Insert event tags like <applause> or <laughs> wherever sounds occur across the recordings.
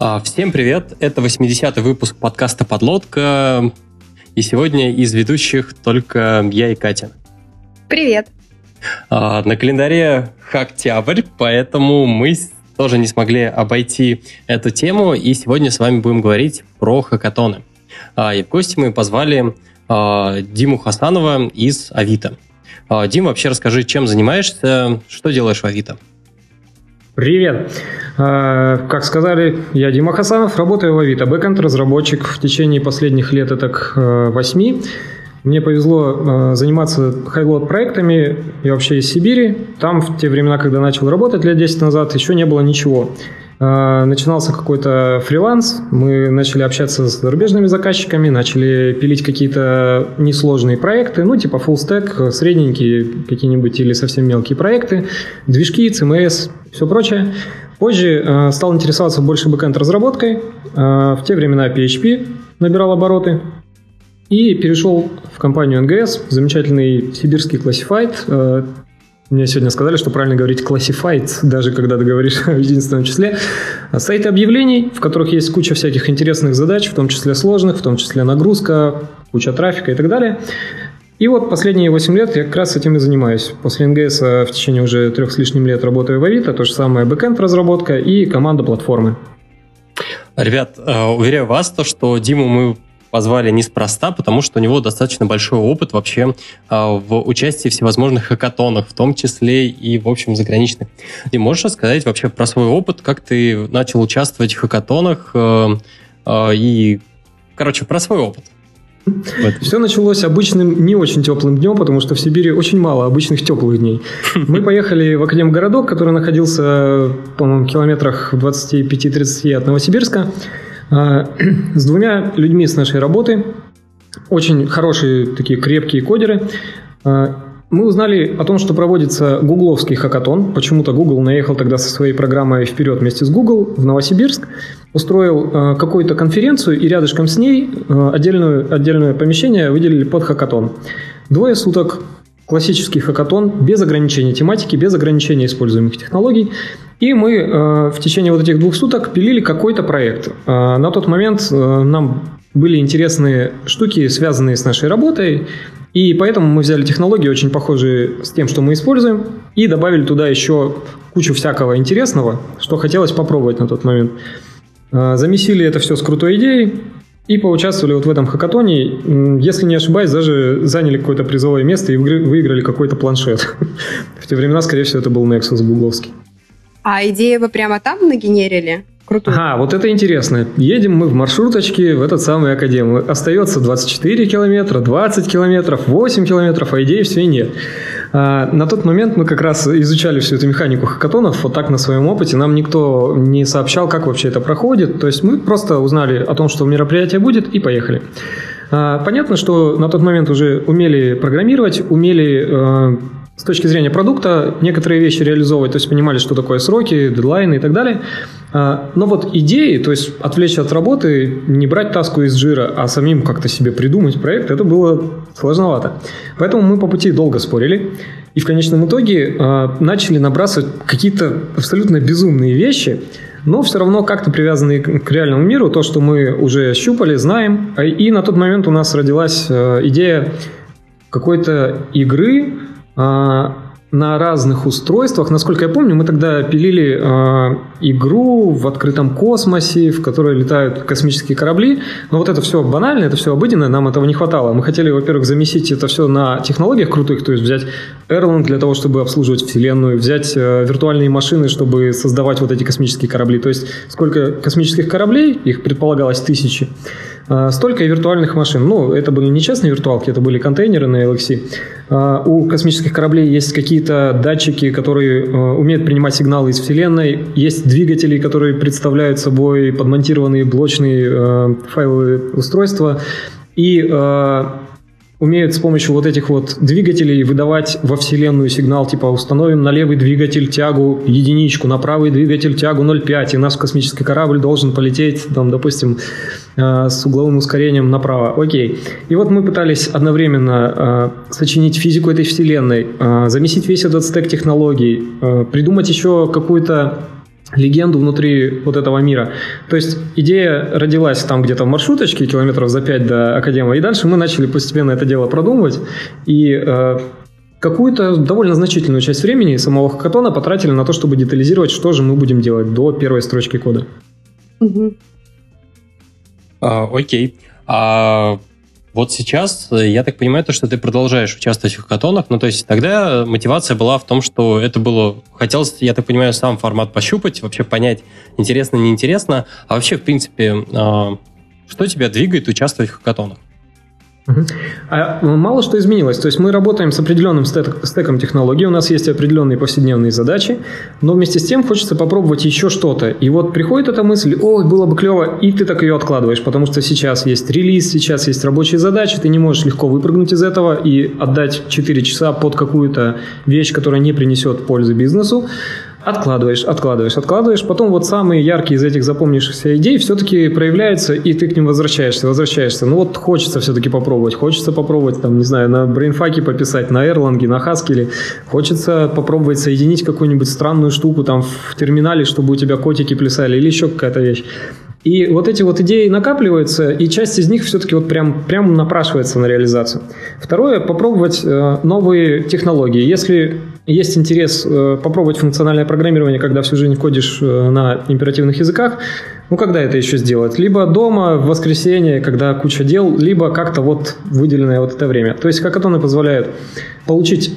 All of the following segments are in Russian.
А, всем привет! Это 80-й выпуск подкаста «Подлодка». И сегодня из ведущих только я и Катя. Привет! А, на календаре октябрь, поэтому мы тоже не смогли обойти эту тему, и сегодня с вами будем говорить про хакатоны. А, и в гости мы позвали Диму Хасанова из Авито. Дим, вообще расскажи, чем занимаешься, что делаешь в Авито? Привет! А, как сказали, я Дима Хасанов, работаю в Авито, бэкэнд разработчик в течение последних лет, это так э, восьми. Мне повезло э, заниматься хайлот проектами, я вообще из Сибири. Там в те времена, когда начал работать лет 10 назад, еще не было ничего. А, начинался какой-то фриланс, мы начали общаться с зарубежными заказчиками, начали пилить какие-то несложные проекты, ну типа full stack, средненькие какие-нибудь или совсем мелкие проекты, движки, CMS, все прочее. Позже э, стал интересоваться больше бэкэнд разработкой. Э, в те времена PHP набирал обороты. И перешел в компанию NGS, замечательный сибирский Classified. Мне сегодня сказали, что правильно говорить classified, даже когда ты говоришь <laughs> в единственном числе. Сайты объявлений, в которых есть куча всяких интересных задач, в том числе сложных, в том числе нагрузка, куча трафика и так далее. И вот последние 8 лет я как раз этим и занимаюсь. После НГС в течение уже трех с лишним лет работаю в Авито, то же самое бэкэнд разработка и команда платформы. Ребят, э, уверяю вас, то, что Диму мы позвали неспроста, потому что у него достаточно большой опыт вообще а, в участии в всевозможных хакатонах, в том числе и, в общем, заграничных. Ты можешь рассказать вообще про свой опыт, как ты начал участвовать в хакатонах э, э, и, короче, про свой опыт? Все началось обычным не очень теплым днем, потому что в Сибири очень мало обычных теплых дней. <laughs> Мы поехали в Академгородок, который находился, по-моему, в километрах в 25-30 от Новосибирска. А, <clears throat> с двумя людьми с нашей работы, очень хорошие такие крепкие кодеры, а, мы узнали о том, что проводится гугловский хакатон. Почему-то Google наехал тогда со своей программой вперед вместе с Google в Новосибирск, устроил э, какую-то конференцию и рядышком с ней отдельную, отдельное помещение выделили под хакатон. Двое суток классический хакатон без ограничения тематики, без ограничения используемых технологий. И мы э, в течение вот этих двух суток пилили какой-то проект. Э, на тот момент э, нам были интересные штуки, связанные с нашей работой, и поэтому мы взяли технологии, очень похожие с тем, что мы используем, и добавили туда еще кучу всякого интересного, что хотелось попробовать на тот момент. Э, замесили это все с крутой идеей, и поучаствовали вот в этом хакатоне. Если не ошибаюсь, даже заняли какое-то призовое место и выиграли какой-то планшет. <laughs> В те времена, скорее всего, это был Nexus гугловский. А идею вы прямо там нагенерили? Круто. Ага, вот это интересно. Едем мы в маршруточке в этот самый академ. Остается 24 километра, 20 километров, 8 километров, а идеи все нет. А, на тот момент мы как раз изучали всю эту механику хакатонов, вот так на своем опыте. Нам никто не сообщал, как вообще это проходит. То есть мы просто узнали о том, что мероприятие будет, и поехали. А, понятно, что на тот момент уже умели программировать, умели э, с точки зрения продукта некоторые вещи реализовывать, то есть понимали, что такое сроки, дедлайны и так далее. А, но вот идеи, то есть отвлечься от работы, не брать таску из жира, а самим как-то себе придумать проект, это было сложновато. Поэтому мы по пути долго спорили. И в конечном итоге э, начали набрасывать какие-то абсолютно безумные вещи, но все равно как-то привязанные к реальному миру, то, что мы уже щупали, знаем. И на тот момент у нас родилась э, идея какой-то игры, а, на разных устройствах. Насколько я помню, мы тогда пилили э, игру в открытом космосе, в которой летают космические корабли. Но вот это все банально, это все обыденное, нам этого не хватало. Мы хотели, во-первых, замесить это все на технологиях крутых, то есть взять Erlang для того, чтобы обслуживать Вселенную, взять э, виртуальные машины, чтобы создавать вот эти космические корабли. То есть сколько космических кораблей, их предполагалось тысячи, столько и виртуальных машин. Ну, это были не честные виртуалки, это были контейнеры на LXC. Э, у космических кораблей есть какие какие-то датчики, которые э, умеют принимать сигналы из Вселенной. Есть двигатели, которые представляют собой подмонтированные блочные э, файловые устройства. И э, умеют с помощью вот этих вот двигателей выдавать во Вселенную сигнал, типа установим на левый двигатель тягу единичку, на правый двигатель тягу 0,5, и наш космический корабль должен полететь, там, допустим, э, с угловым ускорением направо. Окей. И вот мы пытались одновременно э, сочинить физику этой Вселенной, э, замесить весь этот стек технологий, придумать еще какую-то легенду внутри вот этого мира. То есть идея родилась там где-то в маршруточке, километров за 5 до Академа, и дальше мы начали постепенно это дело продумывать, и э, какую-то довольно значительную часть времени самого хакатона потратили на то, чтобы детализировать, что же мы будем делать до первой строчки кода. Угу. А, окей. А вот сейчас, э, я так понимаю, то, что ты продолжаешь участвовать в хакатонах, ну, то есть тогда мотивация была в том, что это было... Хотелось, я так понимаю, сам формат пощупать, вообще понять, интересно, неинтересно, а вообще, в принципе, а, что тебя двигает участвовать в хакатонах? А ну, мало что изменилось. То есть мы работаем с определенным стек, стеком технологий, у нас есть определенные повседневные задачи, но вместе с тем хочется попробовать еще что-то. И вот приходит эта мысль, ой, было бы клево, и ты так ее откладываешь, потому что сейчас есть релиз, сейчас есть рабочие задачи, ты не можешь легко выпрыгнуть из этого и отдать 4 часа под какую-то вещь, которая не принесет пользы бизнесу. Откладываешь, откладываешь, откладываешь. Потом вот самые яркие из этих запомнившихся идей все-таки проявляются, и ты к ним возвращаешься, возвращаешься. Ну вот хочется все-таки попробовать. Хочется попробовать, там, не знаю, на брейнфаке пописать, на Erlang, на Haskell. Хочется попробовать соединить какую-нибудь странную штуку там в терминале, чтобы у тебя котики плясали или еще какая-то вещь. И вот эти вот идеи накапливаются, и часть из них все-таки вот прям, прям напрашивается на реализацию. Второе, попробовать э, новые технологии. Если есть интерес э, попробовать функциональное программирование, когда всю жизнь кодишь э, на императивных языках, ну когда это еще сделать? Либо дома, в воскресенье, когда куча дел, либо как-то вот выделенное вот это время. То есть хакатоны позволяют получить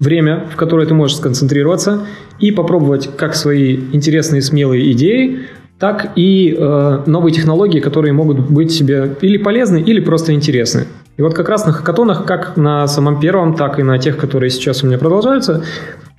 время, в которое ты можешь сконцентрироваться и попробовать как свои интересные, смелые идеи так и э, новые технологии, которые могут быть себе или полезны, или просто интересны. И вот как раз на хакатонах, как на самом первом, так и на тех, которые сейчас у меня продолжаются,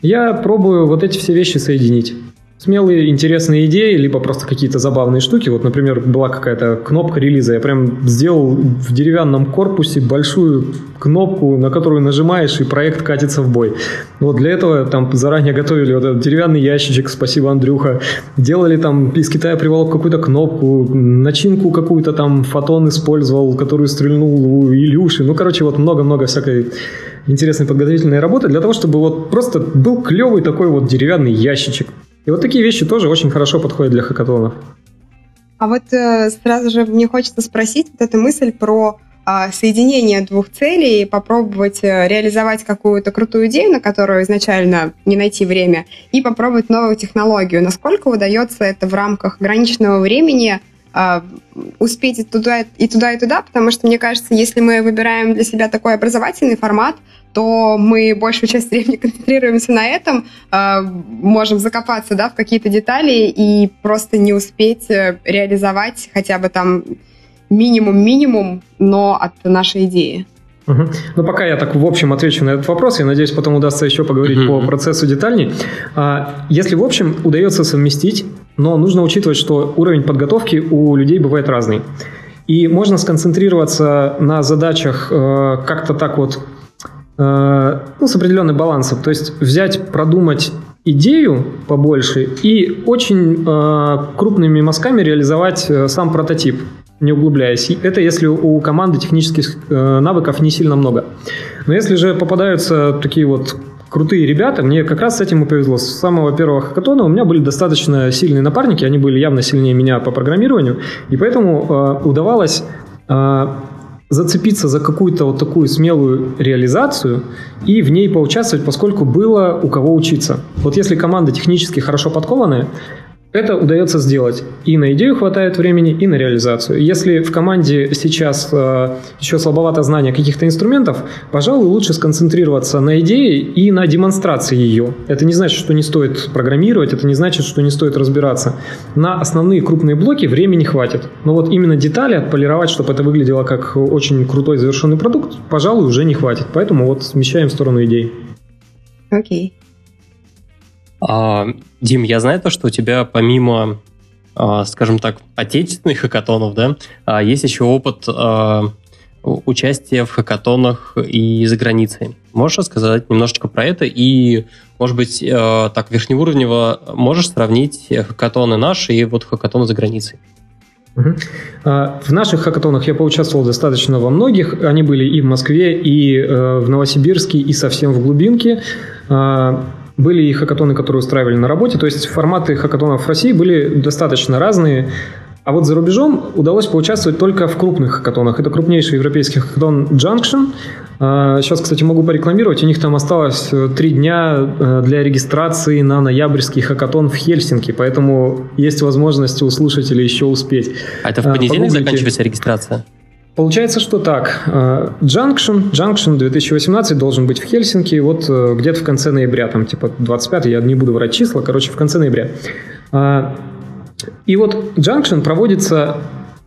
я пробую вот эти все вещи соединить смелые, интересные идеи, либо просто какие-то забавные штуки. Вот, например, была какая-то кнопка релиза. Я прям сделал в деревянном корпусе большую кнопку, на которую нажимаешь, и проект катится в бой. Вот для этого там заранее готовили вот этот деревянный ящичек, спасибо, Андрюха. Делали там, из Китая приволок какую-то кнопку, начинку какую-то там фотон использовал, которую стрельнул у Илюши. Ну, короче, вот много-много всякой интересной подготовительной работы для того, чтобы вот просто был клевый такой вот деревянный ящичек. И вот такие вещи тоже очень хорошо подходят для хакатонов. А вот э, сразу же мне хочется спросить вот эту мысль про э, соединение двух целей, попробовать э, реализовать какую-то крутую идею, на которую изначально не найти время, и попробовать новую технологию. Насколько удается это в рамках ограниченного времени успеть и туда, и туда, и туда, потому что, мне кажется, если мы выбираем для себя такой образовательный формат, то мы большую часть времени <laughs> концентрируемся на этом, э, можем закопаться да, в какие-то детали и просто не успеть э, реализовать хотя бы там минимум-минимум, но от нашей идеи. Угу. Ну, пока я так в общем отвечу на этот вопрос, я надеюсь, потом удастся еще поговорить угу. по процессу детальней. А, если в общем удается совместить, но нужно учитывать, что уровень подготовки у людей бывает разный. И можно сконцентрироваться на задачах э, как-то так вот Э, ну, с определенным балансом. То есть взять, продумать идею побольше и очень э, крупными мазками реализовать э, сам прототип, не углубляясь. Это если у команды технических э, навыков не сильно много. Но если же попадаются такие вот крутые ребята, мне как раз с этим и повезло. С самого первого хакатона у меня были достаточно сильные напарники, они были явно сильнее меня по программированию, и поэтому э, удавалось э, зацепиться за какую-то вот такую смелую реализацию и в ней поучаствовать, поскольку было у кого учиться. Вот если команда технически хорошо подкованная, это удается сделать. И на идею хватает времени, и на реализацию. Если в команде сейчас э, еще слабовато знание каких-то инструментов, пожалуй, лучше сконцентрироваться на идее и на демонстрации ее. Это не значит, что не стоит программировать, это не значит, что не стоит разбираться. На основные крупные блоки времени хватит. Но вот именно детали отполировать, чтобы это выглядело как очень крутой завершенный продукт, пожалуй, уже не хватит. Поэтому вот смещаем в сторону идей. Окей. Okay. А, Дим, я знаю то, что у тебя помимо, а, скажем так, отечественных хакатонов, да, а, есть еще опыт участия в хакатонах и за границей. Можешь рассказать немножечко про это и, может быть, так верхнеуровнево можешь сравнить хакатоны наши и вот хакатоны за границей? В наших хакатонах я поучаствовал достаточно во многих. Они были и в Москве, и э, в Новосибирске, и совсем в глубинке. А, были и хакатоны, которые устраивали на работе. То есть форматы хакатонов в России были достаточно разные. А вот за рубежом удалось поучаствовать только в крупных хакатонах. Это крупнейший европейский хакатон Junction. Сейчас, кстати, могу порекламировать. У них там осталось э, три дня э, для регистрации на ноябрьский хакатон в Хельсинки. Поэтому есть возможность у слушателей еще успеть. А это в понедельник Погуглите. заканчивается регистрация? Получается, что так. Junction, Junction 2018 должен быть в Хельсинки вот где-то в конце ноября, там типа 25, я не буду врать числа, короче, в конце ноября. И вот Junction проводится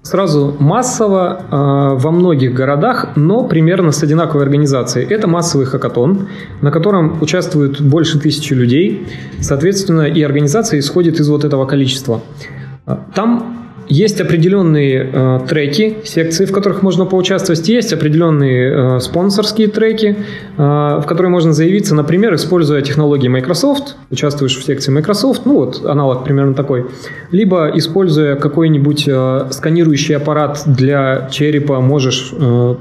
сразу массово э, во многих городах, но примерно с одинаковой организацией. Это массовый хакатон, на котором участвуют больше тысячи людей. Соответственно, и организация исходит из вот этого количества. Там есть определенные э, треки, секции, в которых можно поучаствовать. Есть определенные э, спонсорские треки, э, в которые можно заявиться, например, используя технологии Microsoft. Участвуешь в секции Microsoft, ну вот аналог примерно такой. Либо используя какой-нибудь э, сканирующий аппарат для черепа, можешь э,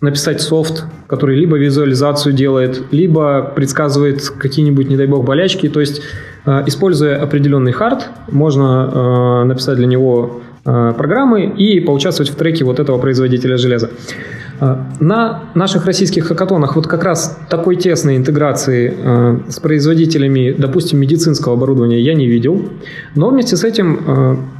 написать софт, который либо визуализацию делает, либо предсказывает какие-нибудь, не дай бог, болячки. То есть, э, используя определенный хард, можно э, написать для него программы и поучаствовать в треке вот этого производителя железа. Э, на наших российских хакатонах вот как раз такой тесной интеграции э, с производителями, допустим, медицинского оборудования я не видел, но вместе с этим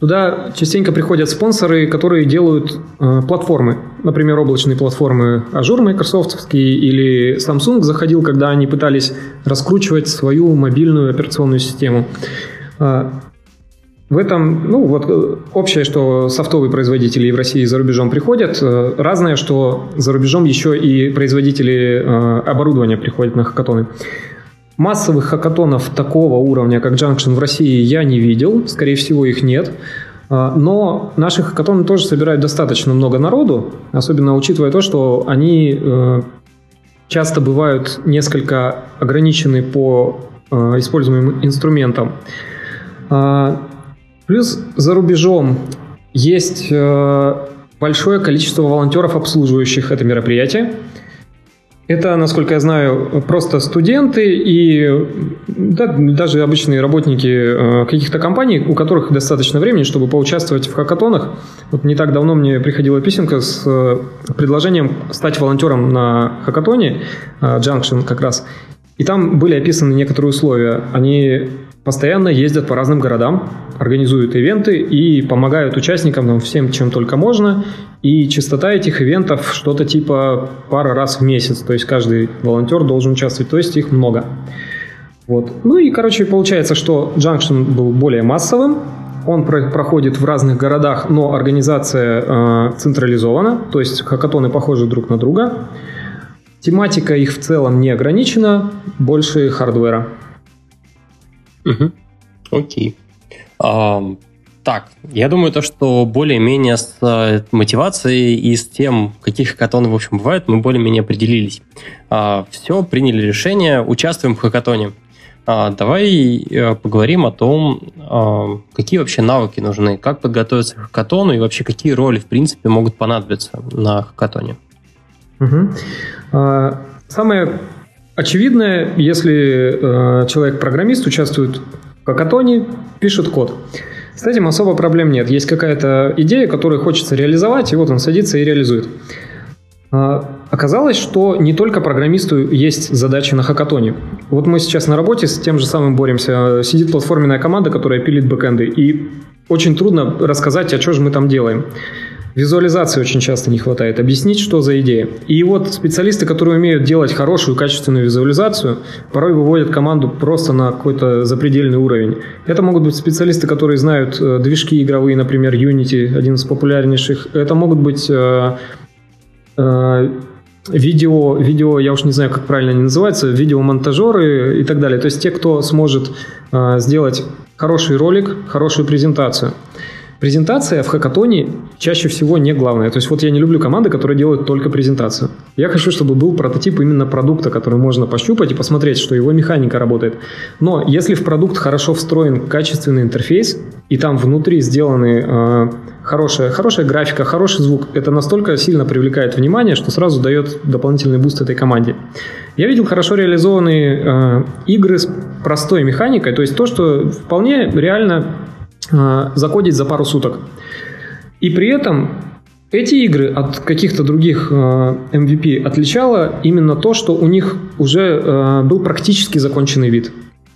Туда частенько приходят спонсоры, которые делают э, платформы. Например, облачные платформы Azure Microsoft или Samsung заходил, когда они пытались раскручивать свою мобильную операционную систему. В этом, ну, вот э, общее, что софтовые производители и в России и за рубежом приходят. Э, разное, что за рубежом еще и производители э, оборудования приходят на хакатоны. Массовых хакатонов такого уровня, как Junction в России, я не видел. Скорее всего, их нет. Но наши хакатоны тоже собирают достаточно много народу, особенно учитывая то, что они часто бывают несколько ограничены по используемым инструментам. Плюс за рубежом есть э, большое количество волонтеров, обслуживающих это мероприятие. Это, насколько я знаю, просто студенты и да, даже обычные работники э, каких-то компаний, у которых достаточно времени, чтобы поучаствовать в хакатонах. Вот не так давно мне приходила писемка с э, предложением стать волонтером на хакатоне, Junction как раз. И там были описаны некоторые условия. Они постоянно ездят по разным городам, организуют ивенты и помогают участникам там, всем, чем только можно. И частота этих ивентов что-то типа пара раз в месяц. То есть каждый волонтер должен участвовать, то есть их много. Вот. Ну и, короче, получается, что Junction был более массовым, он про- проходит в разных городах, но организация э, централизована, то есть хакатоны похожи друг на друга. Тематика их в целом не ограничена, больше хардвера. Угу. Окей. А, так, я думаю, то, что более-менее с э, мотивацией и с тем, каких хакатоны, в общем, бывают, мы более-менее определились. А, все, приняли решение, участвуем в хакатоне. А, давай а, поговорим о том, а, какие вообще навыки нужны, как подготовиться к хакатону и вообще какие роли, в принципе, могут понадобиться на хакатоне. Угу. А, самое очевидное, если э, человек-программист участвует в хакатоне, пишет код. С этим особо проблем нет. Есть какая-то идея, которую хочется реализовать, и вот он садится и реализует. А, оказалось, что не только программисту есть задачи на хакатоне. Вот мы сейчас на работе с тем же самым боремся. Сидит платформенная команда, которая пилит бэкэнды, и очень трудно рассказать, а что же мы там делаем. Визуализации очень часто не хватает. Объяснить, что за идея. И вот специалисты, которые умеют делать хорошую, качественную визуализацию, порой выводят команду просто на какой-то запредельный уровень. Это могут быть специалисты, которые знают э, движки игровые, например, Unity, один из популярнейших. Это могут быть э, э, видео, видео, я уж не знаю, как правильно они называются, видеомонтажеры и так далее. То есть те, кто сможет э, сделать хороший ролик, хорошую презентацию. Презентация в хакатоне чаще всего не главное. То есть вот я не люблю команды, которые делают только презентацию. Я хочу, чтобы был прототип именно продукта, который можно пощупать и посмотреть, что его механика работает. Но если в продукт хорошо встроен качественный интерфейс, и там внутри сделаны э, хорошая, хорошая графика, хороший звук, это настолько сильно привлекает внимание, что сразу дает дополнительный буст этой команде. Я видел хорошо реализованные э, игры с простой механикой, то есть то, что вполне реально закодить за пару суток. И при этом эти игры от каких-то других э, MVP отличало именно то, что у них уже э, был практически законченный вид.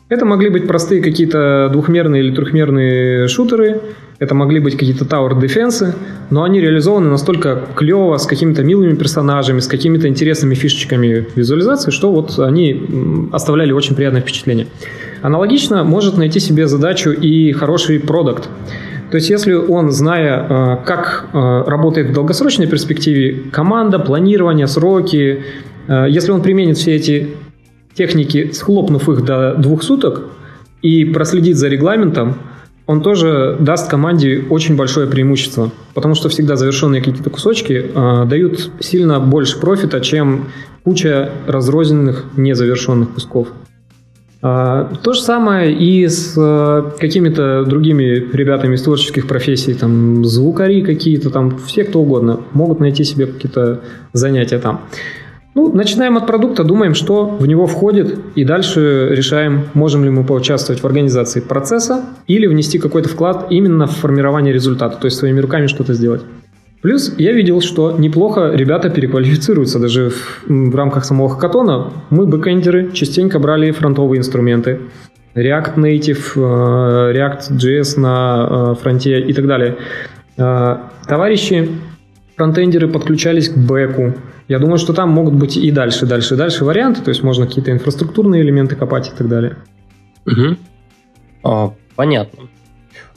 Это могли быть простые какие-то двухмерные или трехмерные шутеры, это могли быть какие-то Tower Defense, но они реализованы настолько клево, с какими-то милыми персонажами, с какими-то интересными фишечками визуализации, что вот они оставляли очень приятное впечатление. Аналогично может найти себе задачу и хороший продукт. То есть, если он, зная, э, как э, работает в долгосрочной перспективе команда, планирование, сроки, э, если он применит все эти техники, схлопнув их до двух суток и проследит за регламентом, он тоже даст команде очень большое преимущество, потому что всегда завершенные какие-то кусочки э, дают сильно больше профита, чем куча разрозненных незавершенных кусков. А, то же самое и с а, какими-то другими ребятами из творческих профессий, там звукари какие-то, там все кто угодно могут найти себе какие-то занятия там. Ну, начинаем от продукта, думаем, что в него входит, и дальше решаем, можем ли мы поучаствовать в организации процесса или внести какой-то вклад именно в формирование результата, то есть своими руками что-то сделать. Плюс я видел, что неплохо ребята переквалифицируются даже в, в рамках самого хакатона. Мы, бэкэндеры, частенько брали фронтовые инструменты. React Native, э, React.js на э, фронте и так далее. Э, товарищи фронтендеры подключались к бэку. Я думаю, что там могут быть и дальше, дальше, дальше варианты, то есть можно какие-то инфраструктурные элементы копать и так далее. Угу. А, понятно.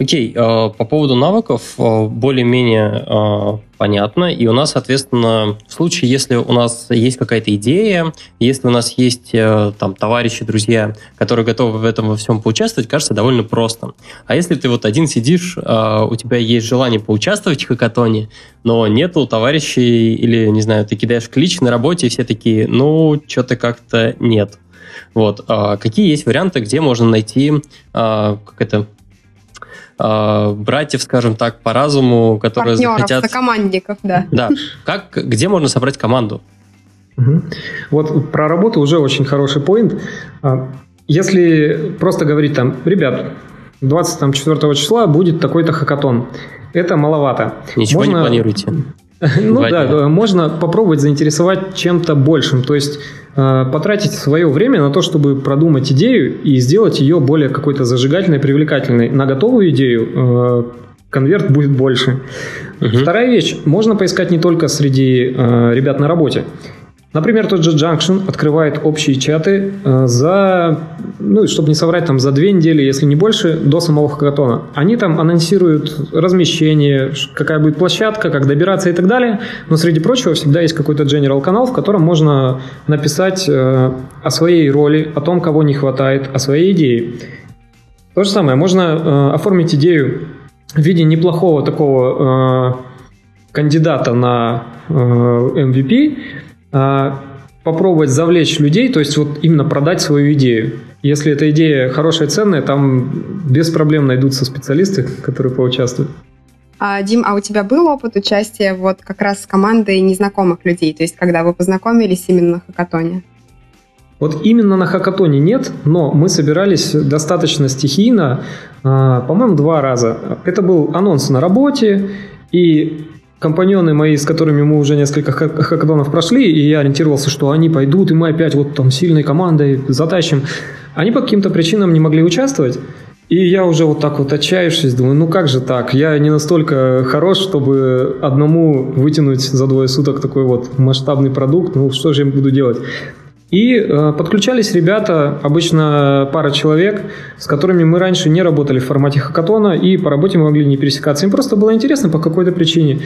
Окей, э, по поводу навыков э, более-менее э, понятно. И у нас, соответственно, в случае, если у нас есть какая-то идея, если у нас есть там товарищи, друзья, которые готовы в этом во всем поучаствовать, кажется довольно просто. А если ты вот один сидишь, у тебя есть желание поучаствовать в хакатоне, но нету товарищей или, не знаю, ты кидаешь клич на работе, и все такие, ну, что-то как-то нет. Вот. А какие есть варианты, где можно найти как это, э, братьев, скажем так, по разуму, которые Партнеров, захотят... сокомандников, да. Да. Как, где можно собрать команду? Угу. Вот про работу уже очень хороший поинт. А, если просто говорить там, ребят, 24 числа будет такой-то хакатон, это маловато. Ничего можно... не планируете? <laughs> Ну да, можно попробовать заинтересовать чем-то большим. То есть потратить свое время на то, чтобы продумать идею и сделать ее более какой-то зажигательной, привлекательной. На готовую идею э, конверт будет больше. Угу. Вторая вещь. Можно поискать не только среди э, ребят на работе. Например, тот же Junction открывает общие чаты э, за, ну, чтобы не соврать, там за две недели, если не больше, до самого хакатона. Они там анонсируют размещение, какая будет площадка, как добираться и так далее. Но среди прочего всегда есть какой-то general канал, в котором можно написать э, о своей роли, о том, кого не хватает, о своей идее. То же самое, можно э, оформить идею в виде неплохого такого кандидата на MVP, попробовать завлечь людей, то есть вот именно продать свою идею. Если эта идея хорошая, ценная, там без проблем найдутся специалисты, которые поучаствуют. А, Дим, а у тебя был опыт участия вот как раз с командой незнакомых людей, то есть когда вы познакомились именно на хакатоне? Вот именно на хакатоне нет, но мы собирались достаточно стихийно, а, по-моему, два раза. Это был анонс на работе, и компаньоны мои, с которыми мы уже несколько хакатонов прошли, и я ориентировался, что они пойдут, и мы опять вот там сильной командой затащим. Они по каким-то причинам не могли участвовать. И я уже вот так вот отчаявшись, думаю, ну как же так? Я не настолько хорош, чтобы одному вытянуть за двое суток такой вот масштабный продукт. Ну что же я буду делать? И э, подключались ребята, обычно пара человек, с которыми мы раньше не работали в формате хакатона, и по работе мы могли не пересекаться. Им просто было интересно по какой-то причине.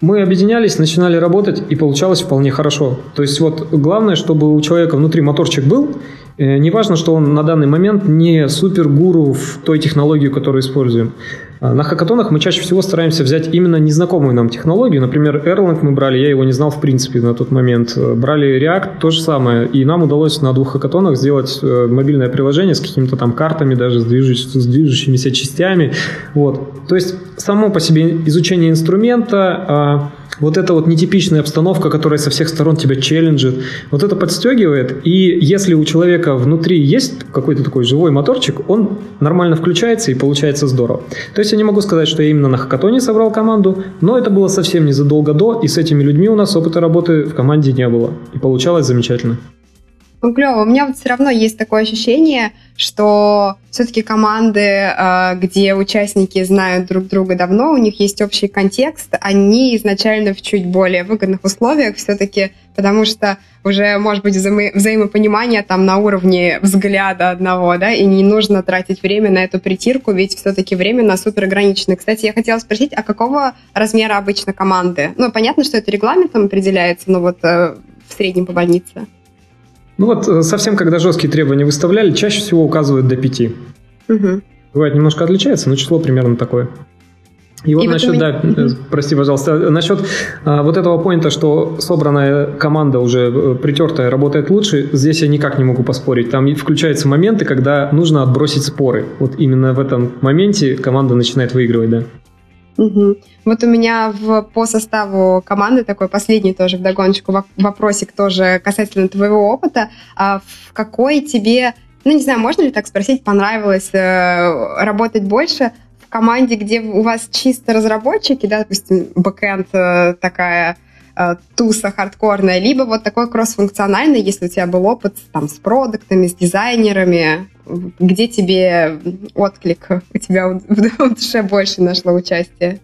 Мы объединялись, начинали работать, и получалось вполне хорошо. То есть вот главное, чтобы у человека внутри моторчик был, не важно, что он на данный момент не супер-гуру в той технологии, которую используем. А, на хакатонах мы чаще всего стараемся взять именно незнакомую нам технологию. Например, Erlang мы брали, я его не знал в принципе на тот момент. Э, брали React, то же самое. И нам удалось на двух хакатонах сделать э, мобильное приложение с какими-то там картами, даже с, движущ, с движущимися частями. Вот. То есть само по себе изучение инструмента, а, вот эта вот нетипичная обстановка, которая со всех сторон тебя челленджит, вот это подстегивает, и если у человека внутри есть какой-то такой живой моторчик, он нормально включается и получается здорово. То есть я не могу сказать, что я именно на хакатоне собрал команду, но это было совсем незадолго до, и с этими людьми у нас опыта работы в команде не было, и получалось замечательно. Ну, клево. У меня вот все равно есть такое ощущение, что все-таки команды, э, где участники знают друг друга давно, у них есть общий контекст, они изначально в чуть более выгодных условиях все-таки, потому что уже может быть взаимо- взаимопонимание там на уровне взгляда одного, да, и не нужно тратить время на эту притирку, ведь все-таки время на супер ограничено. Кстати, я хотела спросить, а какого размера обычно команды? Ну, понятно, что это регламентом определяется, но вот э, в среднем по больнице. Ну вот э, совсем, когда жесткие требования выставляли, чаще всего указывают до 5. Угу. Бывает немножко отличается, но число примерно такое. И вот и насчет, вот да, угу. прости, пожалуйста, насчет а, вот этого поинта, что собранная команда уже э, притертая работает лучше, здесь я никак не могу поспорить. Там включаются моменты, когда нужно отбросить споры. Вот именно в этом моменте команда начинает выигрывать, да. Угу. Вот у меня в, по составу команды такой последний тоже в догоночку вопросик тоже касательно твоего опыта. А в какой тебе, ну не знаю, можно ли так спросить, понравилось э, работать больше в команде, где у вас чисто разработчики, да, допустим, бэкэнд э, такая туса хардкорная, либо вот такой кроссфункциональный, если у тебя был опыт там с продуктами, с дизайнерами, где тебе отклик, у тебя в <laughs> душе больше нашло участие?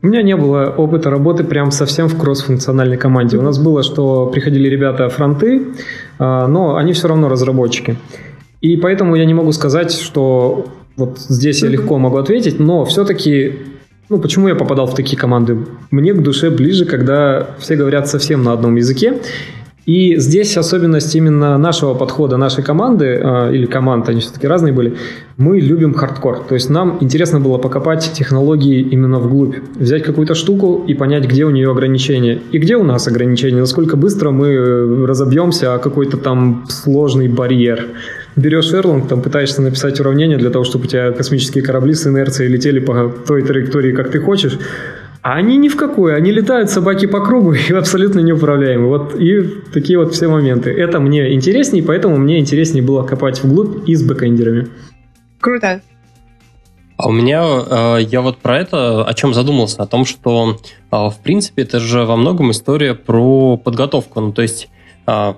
У меня не было опыта работы прям совсем в кросс-функциональной команде. У нас было, что приходили ребята фронты, а, но они все равно разработчики. И поэтому я не могу сказать, что вот здесь я легко могу ответить, но все-таки, ну почему я попадал в такие команды? Мне к душе ближе, когда все говорят совсем на одном языке, и здесь особенность именно нашего подхода, нашей команды, э, или команд, они все-таки разные были, мы любим хардкор. То есть нам интересно было покопать технологии именно вглубь. Взять какую-то штуку и понять, где у нее ограничения. И где у нас ограничения, насколько быстро мы э, разобьемся о какой-то там сложный барьер. Берешь Erlang, там пытаешься написать уравнение для того, чтобы у тебя космические корабли с инерцией летели по той траектории, как ты хочешь, а они ни в какую, они летают собаки по кругу <laughs> и абсолютно неуправляемы. Вот и такие вот все моменты. Это мне интереснее, поэтому мне интереснее было копать вглубь и с бэкэндерами. Круто. А у меня, э, я вот про это о чем задумался, о том, что, э, в принципе, это же во многом история про подготовку. Ну, то есть э,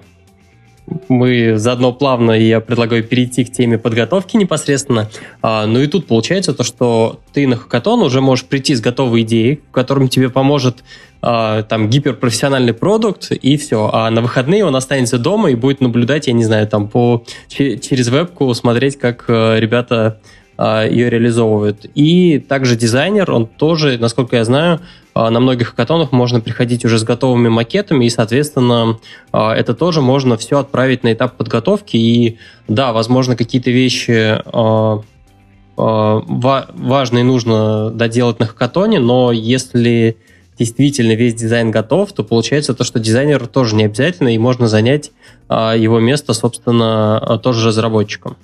мы заодно плавно, я предлагаю перейти к теме подготовки непосредственно. А, ну и тут получается то, что ты на хакатон уже можешь прийти с готовой идеей, в котором тебе поможет а, там гиперпрофессиональный продукт, и все. А на выходные он останется дома и будет наблюдать, я не знаю, там по, через вебку смотреть, как а, ребята а, ее реализовывают. И также дизайнер, он тоже, насколько я знаю, на многих хакатонах можно приходить уже с готовыми макетами, и, соответственно, а, это тоже можно все отправить на этап подготовки. И да, возможно, какие-то вещи важные нужно доделать на хакатоне, но если действительно весь дизайн готов, то получается то, что дизайнер тоже не обязательно, и можно занять его место, собственно, тоже разработчиком.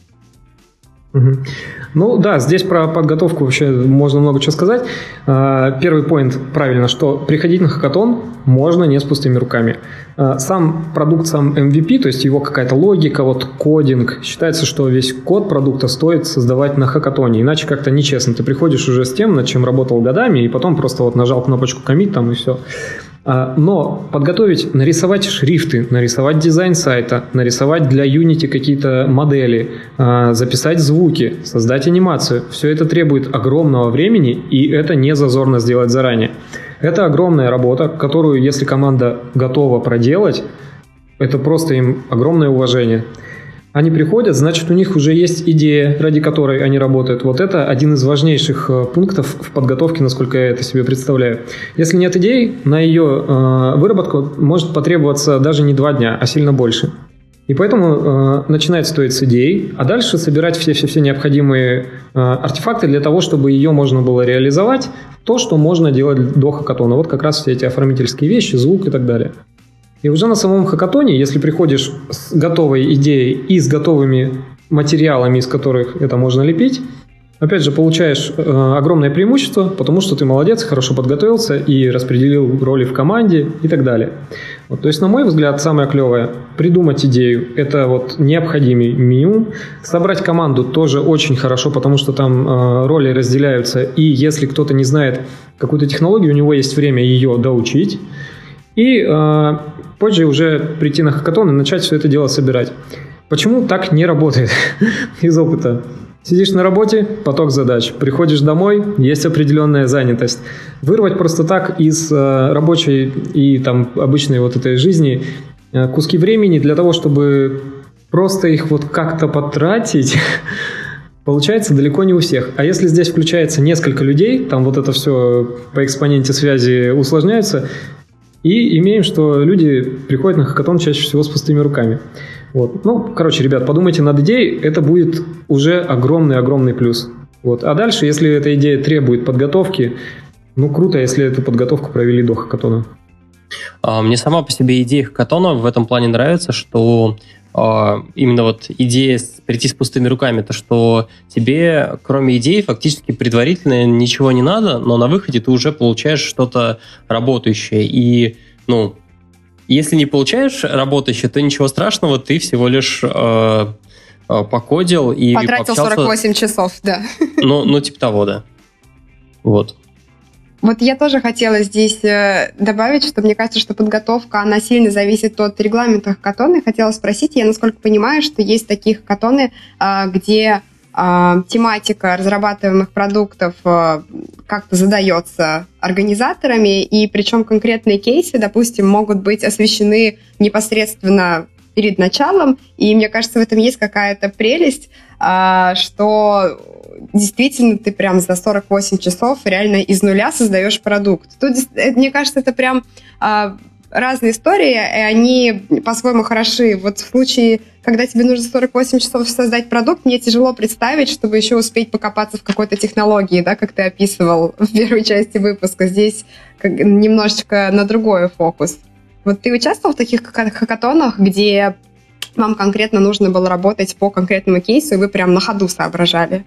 Ну да, здесь про подготовку вообще можно много чего сказать. А, первый поинт правильно, что приходить на хакатон можно не с пустыми руками. А, сам продукт, сам MVP, то есть его какая-то логика, вот кодинг, считается, что весь код продукта стоит создавать на хакатоне, иначе как-то нечестно. Ты приходишь уже с тем, над чем работал годами, и потом просто вот нажал кнопочку commit там и все. А, но подготовить, нарисовать шрифты, нарисовать дизайн сайта, нарисовать для Unity какие-то модели, а, записать звуки, создать анимацию, все это требует огромного времени, и это не зазорно сделать заранее. Это огромная работа, которую, если команда готова проделать, это просто им огромное уважение они приходят, значит, у них уже есть идея, ради которой они работают. Вот это один из важнейших э, пунктов в подготовке, насколько я это себе представляю. Если нет идей, на ее э, выработку может потребоваться даже не два дня, а сильно больше. И поэтому э, начинает стоить с идей, а дальше собирать все-все-все необходимые э, артефакты для того, чтобы ее можно было реализовать, то, что можно делать до хакатона. Вот как раз все эти оформительские вещи, звук и так далее. И уже на самом хакатоне, если приходишь с готовой идеей и с готовыми материалами, из которых это можно лепить, опять же, получаешь э, огромное преимущество, потому что ты молодец, хорошо подготовился и распределил роли в команде и так далее. Вот, то есть, на мой взгляд, самое клевое – придумать идею. Это вот необходимый меню. Собрать команду тоже очень хорошо, потому что там э, роли разделяются. И если кто-то не знает какую-то технологию, у него есть время ее доучить. И э, позже уже прийти на хакатон и начать все это дело собирать. Почему так не работает <laughs> из опыта? Сидишь на работе, поток задач. Приходишь домой, есть определенная занятость. Вырвать просто так из э, рабочей и там обычной вот этой жизни э, куски времени для того, чтобы просто их вот как-то потратить, <laughs> получается далеко не у всех. А если здесь включается несколько людей, там вот это все по экспоненте связи усложняется, и имеем, что люди приходят на хакатон чаще всего с пустыми руками. Вот. Ну, короче, ребят, подумайте над идеей, это будет уже огромный-огромный плюс. Вот. А дальше, если эта идея требует подготовки, ну, круто, если эту подготовку провели до хакатона. А, мне сама по себе идея хакатона в этом плане нравится, что именно вот идея прийти с пустыми руками, то что тебе, кроме идей, фактически предварительно ничего не надо, но на выходе ты уже получаешь что-то работающее. И, ну, если не получаешь работающее, то ничего страшного, ты всего лишь э, э, покодил и Потратил пообщался... 48 часов, да. Ну, ну, типа того, да. Вот. Вот я тоже хотела здесь э, добавить, что мне кажется, что подготовка, она сильно зависит от регламента хакатона. Хотела спросить, я насколько понимаю, что есть такие хакатоны, э, где а, тематика разрабатываемых продуктов как-то задается организаторами, и причем конкретные кейсы, допустим, могут быть освещены непосредственно перед началом, и мне кажется, в этом есть какая-то прелесть, а, что действительно ты прям за 48 часов реально из нуля создаешь продукт. Тут, э, мне кажется, это прям разные истории, и они по-своему хороши. Вот в случае, когда тебе нужно 48 часов создать продукт, мне тяжело представить, чтобы еще успеть покопаться в какой-то технологии, да, как ты описывал в первой части выпуска. Здесь немножечко на другой фокус. Вот ты участвовал в таких хакатонах, где вам конкретно нужно было работать по конкретному кейсу, и вы прям на ходу соображали?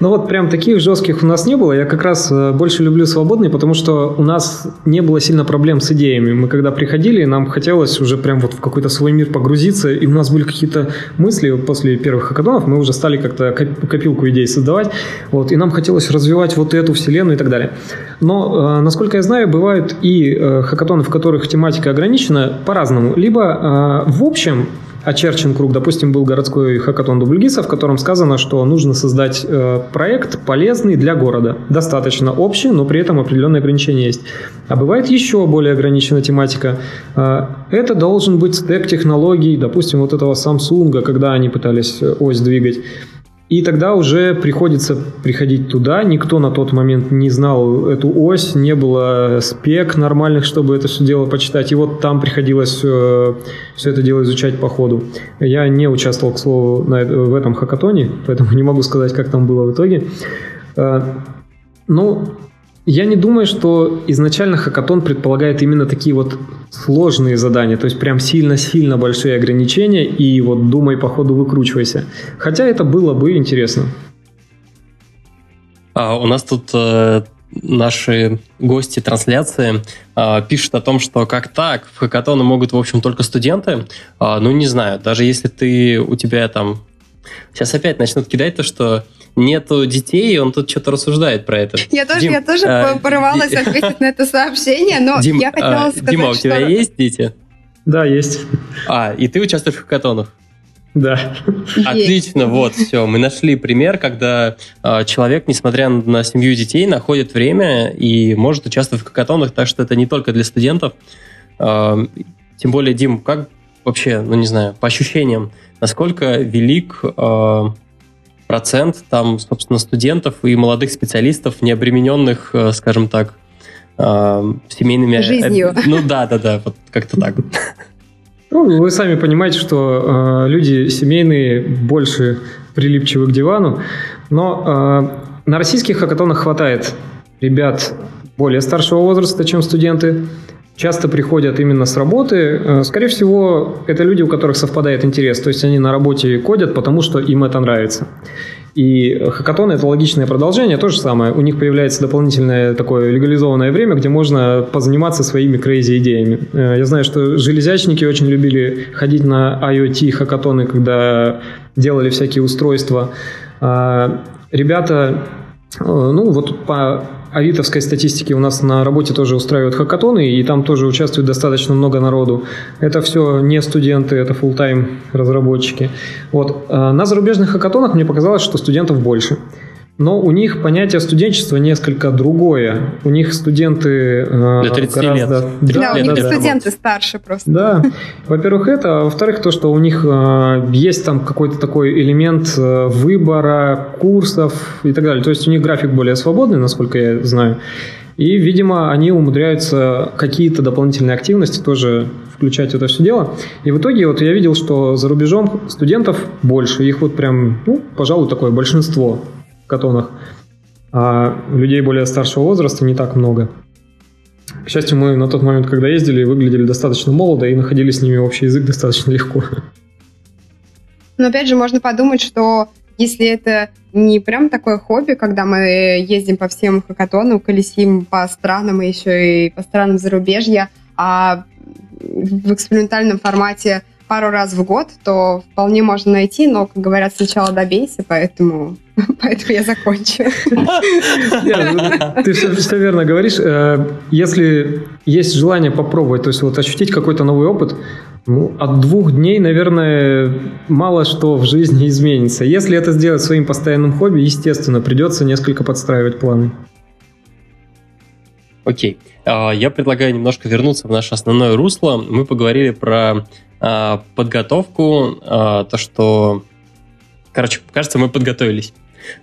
Ну вот прям таких жестких у нас не было. Я как раз э, больше люблю свободные, потому что у нас не было сильно проблем с идеями. Мы когда приходили, нам хотелось уже прям вот в какой-то свой мир погрузиться, и у нас были какие-то мысли после первых хакатонов, мы уже стали как-то копилку идей создавать, вот, и нам хотелось развивать вот эту вселенную и так далее. Но, э, насколько я знаю, бывают и э, хакатоны, в которых тематика ограничена по-разному. Либо в общем очерчен круг. Допустим, был городской хакатон Дубльгиса, в котором сказано, что нужно создать э, проект полезный для города. Достаточно общий, но при этом определенные ограничения есть. А бывает еще более ограниченная тематика. Э, это должен быть стек технологий, допустим, вот этого Samsung, когда они пытались э, ось двигать. И тогда уже приходится приходить туда. Никто на тот момент не знал эту ось, не было спек нормальных, чтобы это все дело почитать. И вот там приходилось все, все это дело изучать по ходу. Я не участвовал, к слову, на, в этом хакатоне, поэтому не могу сказать, как там было в итоге. Э, ну, я не думаю, что изначально хакатон предполагает именно такие вот сложные задания, то есть прям сильно-сильно большие ограничения, и вот думай по ходу выкручивайся. Хотя это было бы интересно. А, у нас тут э, наши гости трансляции э, пишут о том, что как так, в хакатоны могут, в общем, только студенты. Э, ну, не знаю, даже если ты, у тебя там... Сейчас опять начнут кидать то, что нету детей, и он тут что-то рассуждает про это. Я тоже, Дим, я тоже а, порывалась Ди... <laughs> ответить на это сообщение, но Дим, я хотела а, сказать, Дима, у тебя что... есть дети? Да, есть. А, и ты участвуешь в хакатонах? Да. Отлично, вот, все. Мы нашли пример, когда э, человек, несмотря на семью детей, находит время и может участвовать в хакатонах, так что это не только для студентов. Э, тем более, Дим, как вообще, ну не знаю, по ощущениям, насколько велик э, процент там, собственно, студентов и молодых специалистов, не обремененных, э, скажем так, э, семейными... Жизнью. Ну да, да, да, вот как-то так. Ну, вы сами понимаете, что э, люди семейные больше прилипчивы к дивану, но э, на российских хакатонах хватает ребят более старшего возраста, чем студенты, часто приходят именно с работы. Э, скорее всего, это люди, у которых совпадает интерес, то есть они на работе кодят, потому что им это нравится. И хакатон – это логичное продолжение, то же самое. У них появляется дополнительное такое легализованное время, где можно позаниматься своими крейзи идеями. Э, я знаю, что железячники очень любили ходить на IoT хакатоны, когда делали всякие устройства. А, ребята, э, ну вот по авитовской статистики у нас на работе тоже устраивают хакатоны, и там тоже участвует достаточно много народу. Это все не студенты, это full-time разработчики. Вот. А на зарубежных хакатонах мне показалось, что студентов больше но у них понятие студенчества несколько другое. У них студенты э, Для 30 гораздо... лет. Да, у них да, студенты да. старше просто. Да. <laughs> Во-первых, это. А во-вторых, то, что у них э, есть там какой-то такой элемент э, выбора курсов и так далее. То есть у них график более свободный, насколько я знаю. И, видимо, они умудряются какие-то дополнительные активности тоже включать в это все дело. И в итоге вот я видел, что за рубежом студентов больше. Их вот прям, ну, пожалуй, такое большинство катонах, а людей более старшего возраста не так много. К счастью, мы на тот момент, когда ездили, выглядели достаточно молодо и находили с ними общий язык достаточно легко. Но опять же, можно подумать, что если это не прям такое хобби, когда мы ездим по всем хакатонам, колесим по странам и еще и по странам зарубежья, а в экспериментальном формате пару раз в год, то вполне можно найти, но, как говорят, сначала добейся, поэтому, <laughs> поэтому я закончу. Ну, ты все, верно говоришь. Э, если есть желание попробовать, то есть вот ощутить какой-то новый опыт, ну, от двух дней, наверное, мало что в жизни <laughs> изменится. Если это сделать своим постоянным хобби, естественно, придется несколько подстраивать планы. Окей. А, я предлагаю немножко вернуться в наше основное русло. Мы поговорили про а, подготовку, а, то, что... Короче, кажется, мы подготовились.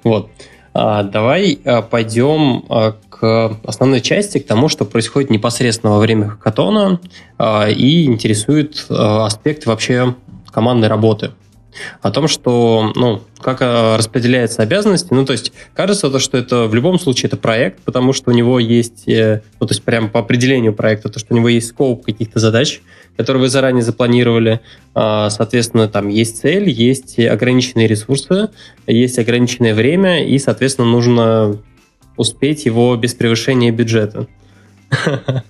Вот. Давай пойдем к основной части, к тому, что происходит непосредственно во время хакатона и интересует аспект вообще командной работы о том, что, ну, как распределяются обязанности. Ну, то есть, кажется, то, что это в любом случае это проект, потому что у него есть, э, ну, то есть, прямо по определению проекта, то, что у него есть скоп каких-то задач, которые вы заранее запланировали. А, соответственно, там есть цель, есть ограниченные ресурсы, есть ограниченное время, и, соответственно, нужно успеть его без превышения бюджета. <laughs>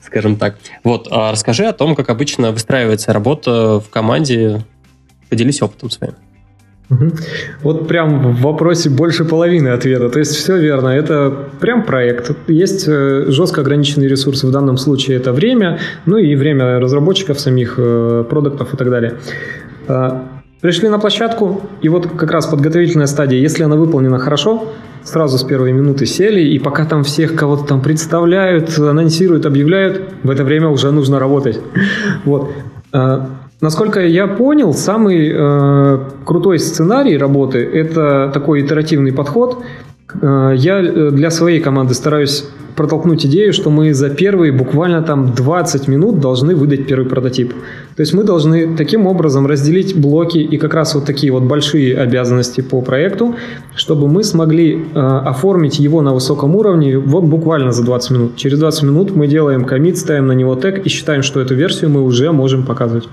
Скажем так. Вот, а расскажи о том, как обычно выстраивается работа в команде. Поделись опытом своим. Вот прям в вопросе больше половины ответа. То есть все верно. Это прям проект. Есть э, жестко ограниченные ресурсы. В данном случае это время, ну и время разработчиков самих э, продуктов и так далее. А, пришли на площадку, и вот как раз подготовительная стадия, если она выполнена хорошо, сразу с первой минуты сели, и пока там всех кого-то там представляют, анонсируют, объявляют, в это время уже нужно работать. <laughs> Вот. Насколько я понял, самый э, крутой сценарий работы – это такой итеративный подход. Э, я э, для своей команды стараюсь протолкнуть идею, что мы за первые буквально там 20 минут должны выдать первый прототип. То есть мы должны таким образом разделить блоки и как раз вот такие вот большие обязанности по проекту, чтобы мы смогли э, оформить его на высоком уровне вот буквально за 20 минут. Через 20 минут мы делаем комит, ставим на него тег и считаем, что эту версию мы уже можем показывать.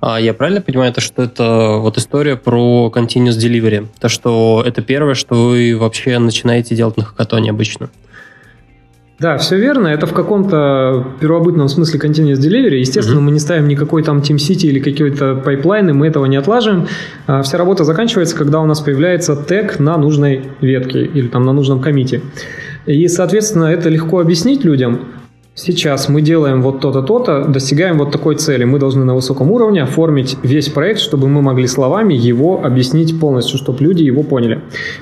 А я правильно понимаю, то, что это вот история про continuous delivery? То, что это первое, что вы вообще начинаете делать на хакатоне обычно? Да, все верно. Это в каком-то первобытном смысле continuous delivery. Естественно, mm-hmm. мы не ставим никакой там Team City или какие-то пайплайны, мы этого не отлаживаем. А вся работа заканчивается, когда у нас появляется тег на нужной ветке или там на нужном комите. И, соответственно, это легко объяснить людям сейчас мы делаем вот то-то, то-то, достигаем вот такой цели. Мы должны на высоком уровне оформить весь проект, чтобы мы могли словами его объяснить полностью, чтобы люди его поняли.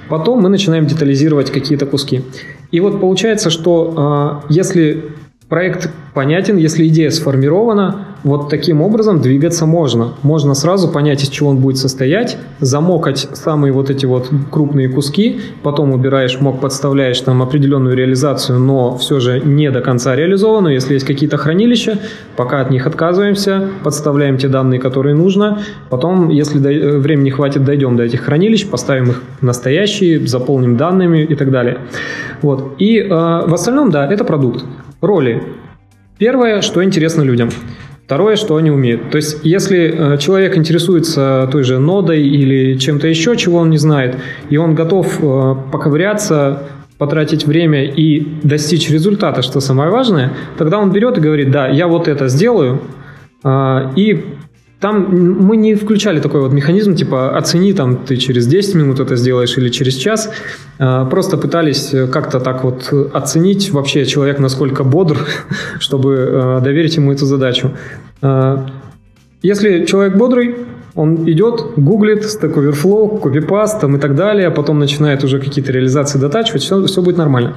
Потом мы начинаем детализировать какие-то куски. И вот получается, что э, если проект понятен, если идея сформирована, вот таким образом двигаться можно. Можно сразу понять, из чего он будет состоять, замокать самые вот эти вот крупные куски, потом убираешь мок, подставляешь там определенную реализацию, но все же не до конца реализованную. Если есть какие-то хранилища, пока от них отказываемся, подставляем те данные, которые нужно. Потом, если до, времени хватит, дойдем до этих хранилищ, поставим их настоящие, заполним данными и так далее. Вот. И э, в остальном, да, это продукт. Роли. Первое, что интересно людям – Второе, что они умеют. То есть, если э, человек интересуется той же нодой или чем-то еще, чего он не знает, и он готов э, поковыряться, потратить время и достичь результата, что самое важное, тогда он берет и говорит, да, я вот это сделаю, э, и там мы не включали такой вот механизм, типа оцени, там ты через 10 минут это сделаешь или через час. А, просто пытались как-то так вот оценить вообще человек насколько бодр, <laughs> чтобы а, доверить ему эту задачу. Если человек бодрый, он идет, гуглит Stack Overflow, копипаст там и так далее, а потом начинает уже какие-то реализации дотачивать, все, все будет нормально.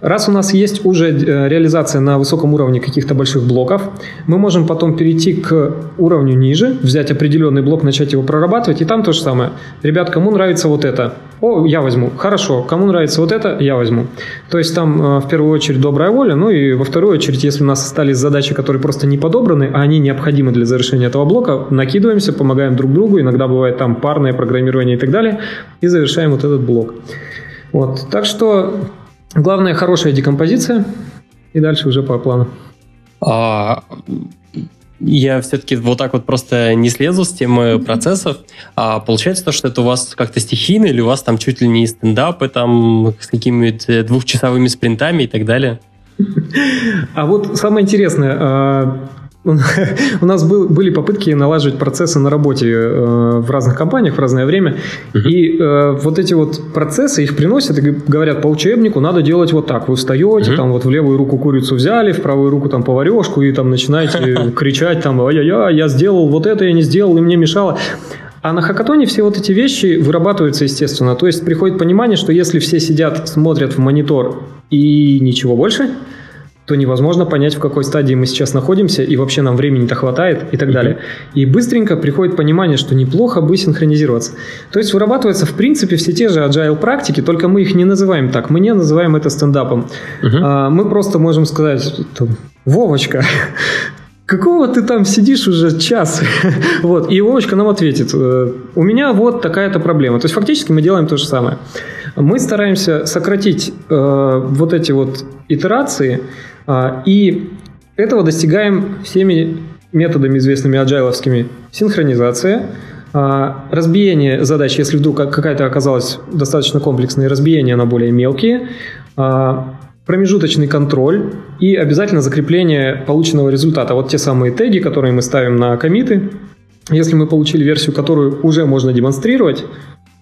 Раз у нас есть уже э, реализация на высоком уровне каких-то больших блоков, мы можем потом перейти к уровню ниже, взять определенный блок, начать его прорабатывать, и там то же самое. Ребят, кому нравится вот это? О, я возьму. Хорошо. Кому нравится вот это? Я возьму. То есть там э, в первую очередь добрая воля, ну и во вторую очередь, если у нас остались задачи, которые просто не подобраны, а они необходимы для завершения этого блока, накидываемся, помогаем друг другу, иногда бывает там парное программирование и так далее, и завершаем вот этот блок. Вот. Так что Главное, хорошая декомпозиция, и дальше уже по плану. А, я все-таки вот так вот просто не слезу с темы процессов. А получается то, что это у вас как-то стихийно, или у вас там чуть ли не стендапы там с какими-то двухчасовыми спринтами и так далее? <laughs> А вот самое интересное, а, <laughs> У нас был, были попытки налаживать процессы на работе э, в разных компаниях в разное время. Uh-huh. И э, вот эти вот процессы их приносят и говорят, по учебнику надо делать вот так. Вы встаете, uh-huh. там вот в левую руку курицу взяли, в правую руку там поварешку и там начинаете <laughs> кричать там, ай-яй-яй, я сделал вот это, я не сделал, и мне мешало. А на хакатоне все вот эти вещи вырабатываются естественно. То есть приходит понимание, что если все сидят, смотрят в монитор и ничего больше – то невозможно понять, в какой стадии мы сейчас находимся, и вообще нам времени-то хватает, и так далее. И быстренько приходит понимание, что неплохо бы синхронизироваться. То есть вырабатываются, в принципе, все те же agile практики, только мы их не называем так, мы не называем это стендапом. Uh-huh. А, мы просто можем сказать, Вовочка, <laughs> какого ты там сидишь уже час? <laughs> вот, и Вовочка нам ответит, «Э, у меня вот такая-то проблема. То есть фактически мы делаем то же самое. Мы стараемся сократить э, вот эти вот итерации, и этого достигаем всеми методами, известными аджайловскими. Синхронизация, а, разбиение задач, если вдруг какая-то оказалась достаточно комплексной, разбиение на более мелкие, а, промежуточный контроль и обязательно закрепление полученного результата. Вот те самые теги, которые мы ставим на комиты. Если мы получили версию, которую уже можно демонстрировать,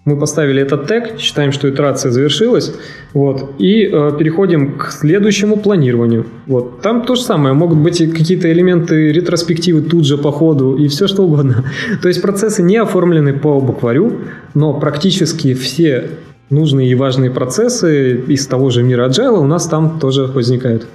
мы поставили этот тег, считаем, что итерация завершилась, вот, и э, переходим к следующему планированию. Вот. Там то же самое, могут быть какие-то элементы ретроспективы тут же по ходу и все что угодно. <laughs> То есть процессы не оформлены по букварю, но практически все нужные и важные процессы из того же мира Agile у нас там тоже возникают.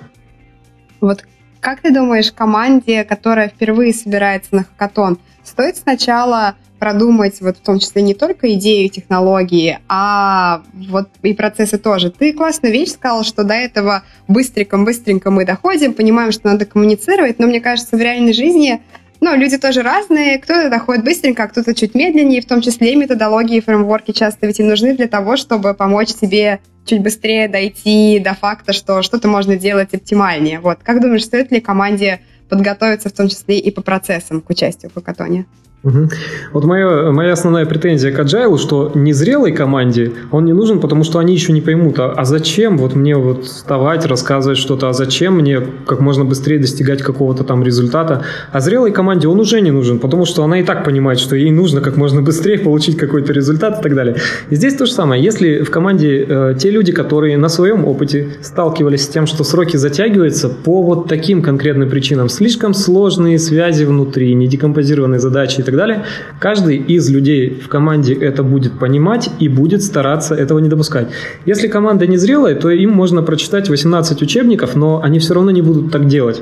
Вот как ты думаешь, команде, которая впервые собирается на хакатон, стоит сначала продумать вот в том числе не только идею технологии, а вот и процессы тоже. Ты классную вещь сказал, что до этого быстренько-быстренько мы доходим, понимаем, что надо коммуницировать, но мне кажется, в реальной жизни ну, люди тоже разные, кто-то доходит быстренько, а кто-то чуть медленнее, в том числе и методологии и фреймворки часто ведь и нужны для того, чтобы помочь тебе чуть быстрее дойти до факта, что что-то можно делать оптимальнее. Вот, как думаешь, стоит ли команде подготовиться в том числе и по процессам к участию в хакатоне? Угу. Вот моя, моя основная претензия к Agile, что незрелой команде он не нужен, потому что они еще не поймут, а, а зачем вот мне вот вставать, рассказывать что-то, а зачем мне как можно быстрее достигать какого-то там результата. А зрелой команде он уже не нужен, потому что она и так понимает, что ей нужно как можно быстрее получить какой-то результат и так далее. И здесь то же самое. Если в команде э, те люди, которые на своем опыте сталкивались с тем, что сроки затягиваются по вот таким конкретным причинам, слишком сложные связи внутри, недекомпозированные задачи так далее, каждый из людей в команде это будет понимать и будет стараться этого не допускать. Если команда не зрелая, то им можно прочитать 18 учебников, но они все равно не будут так делать.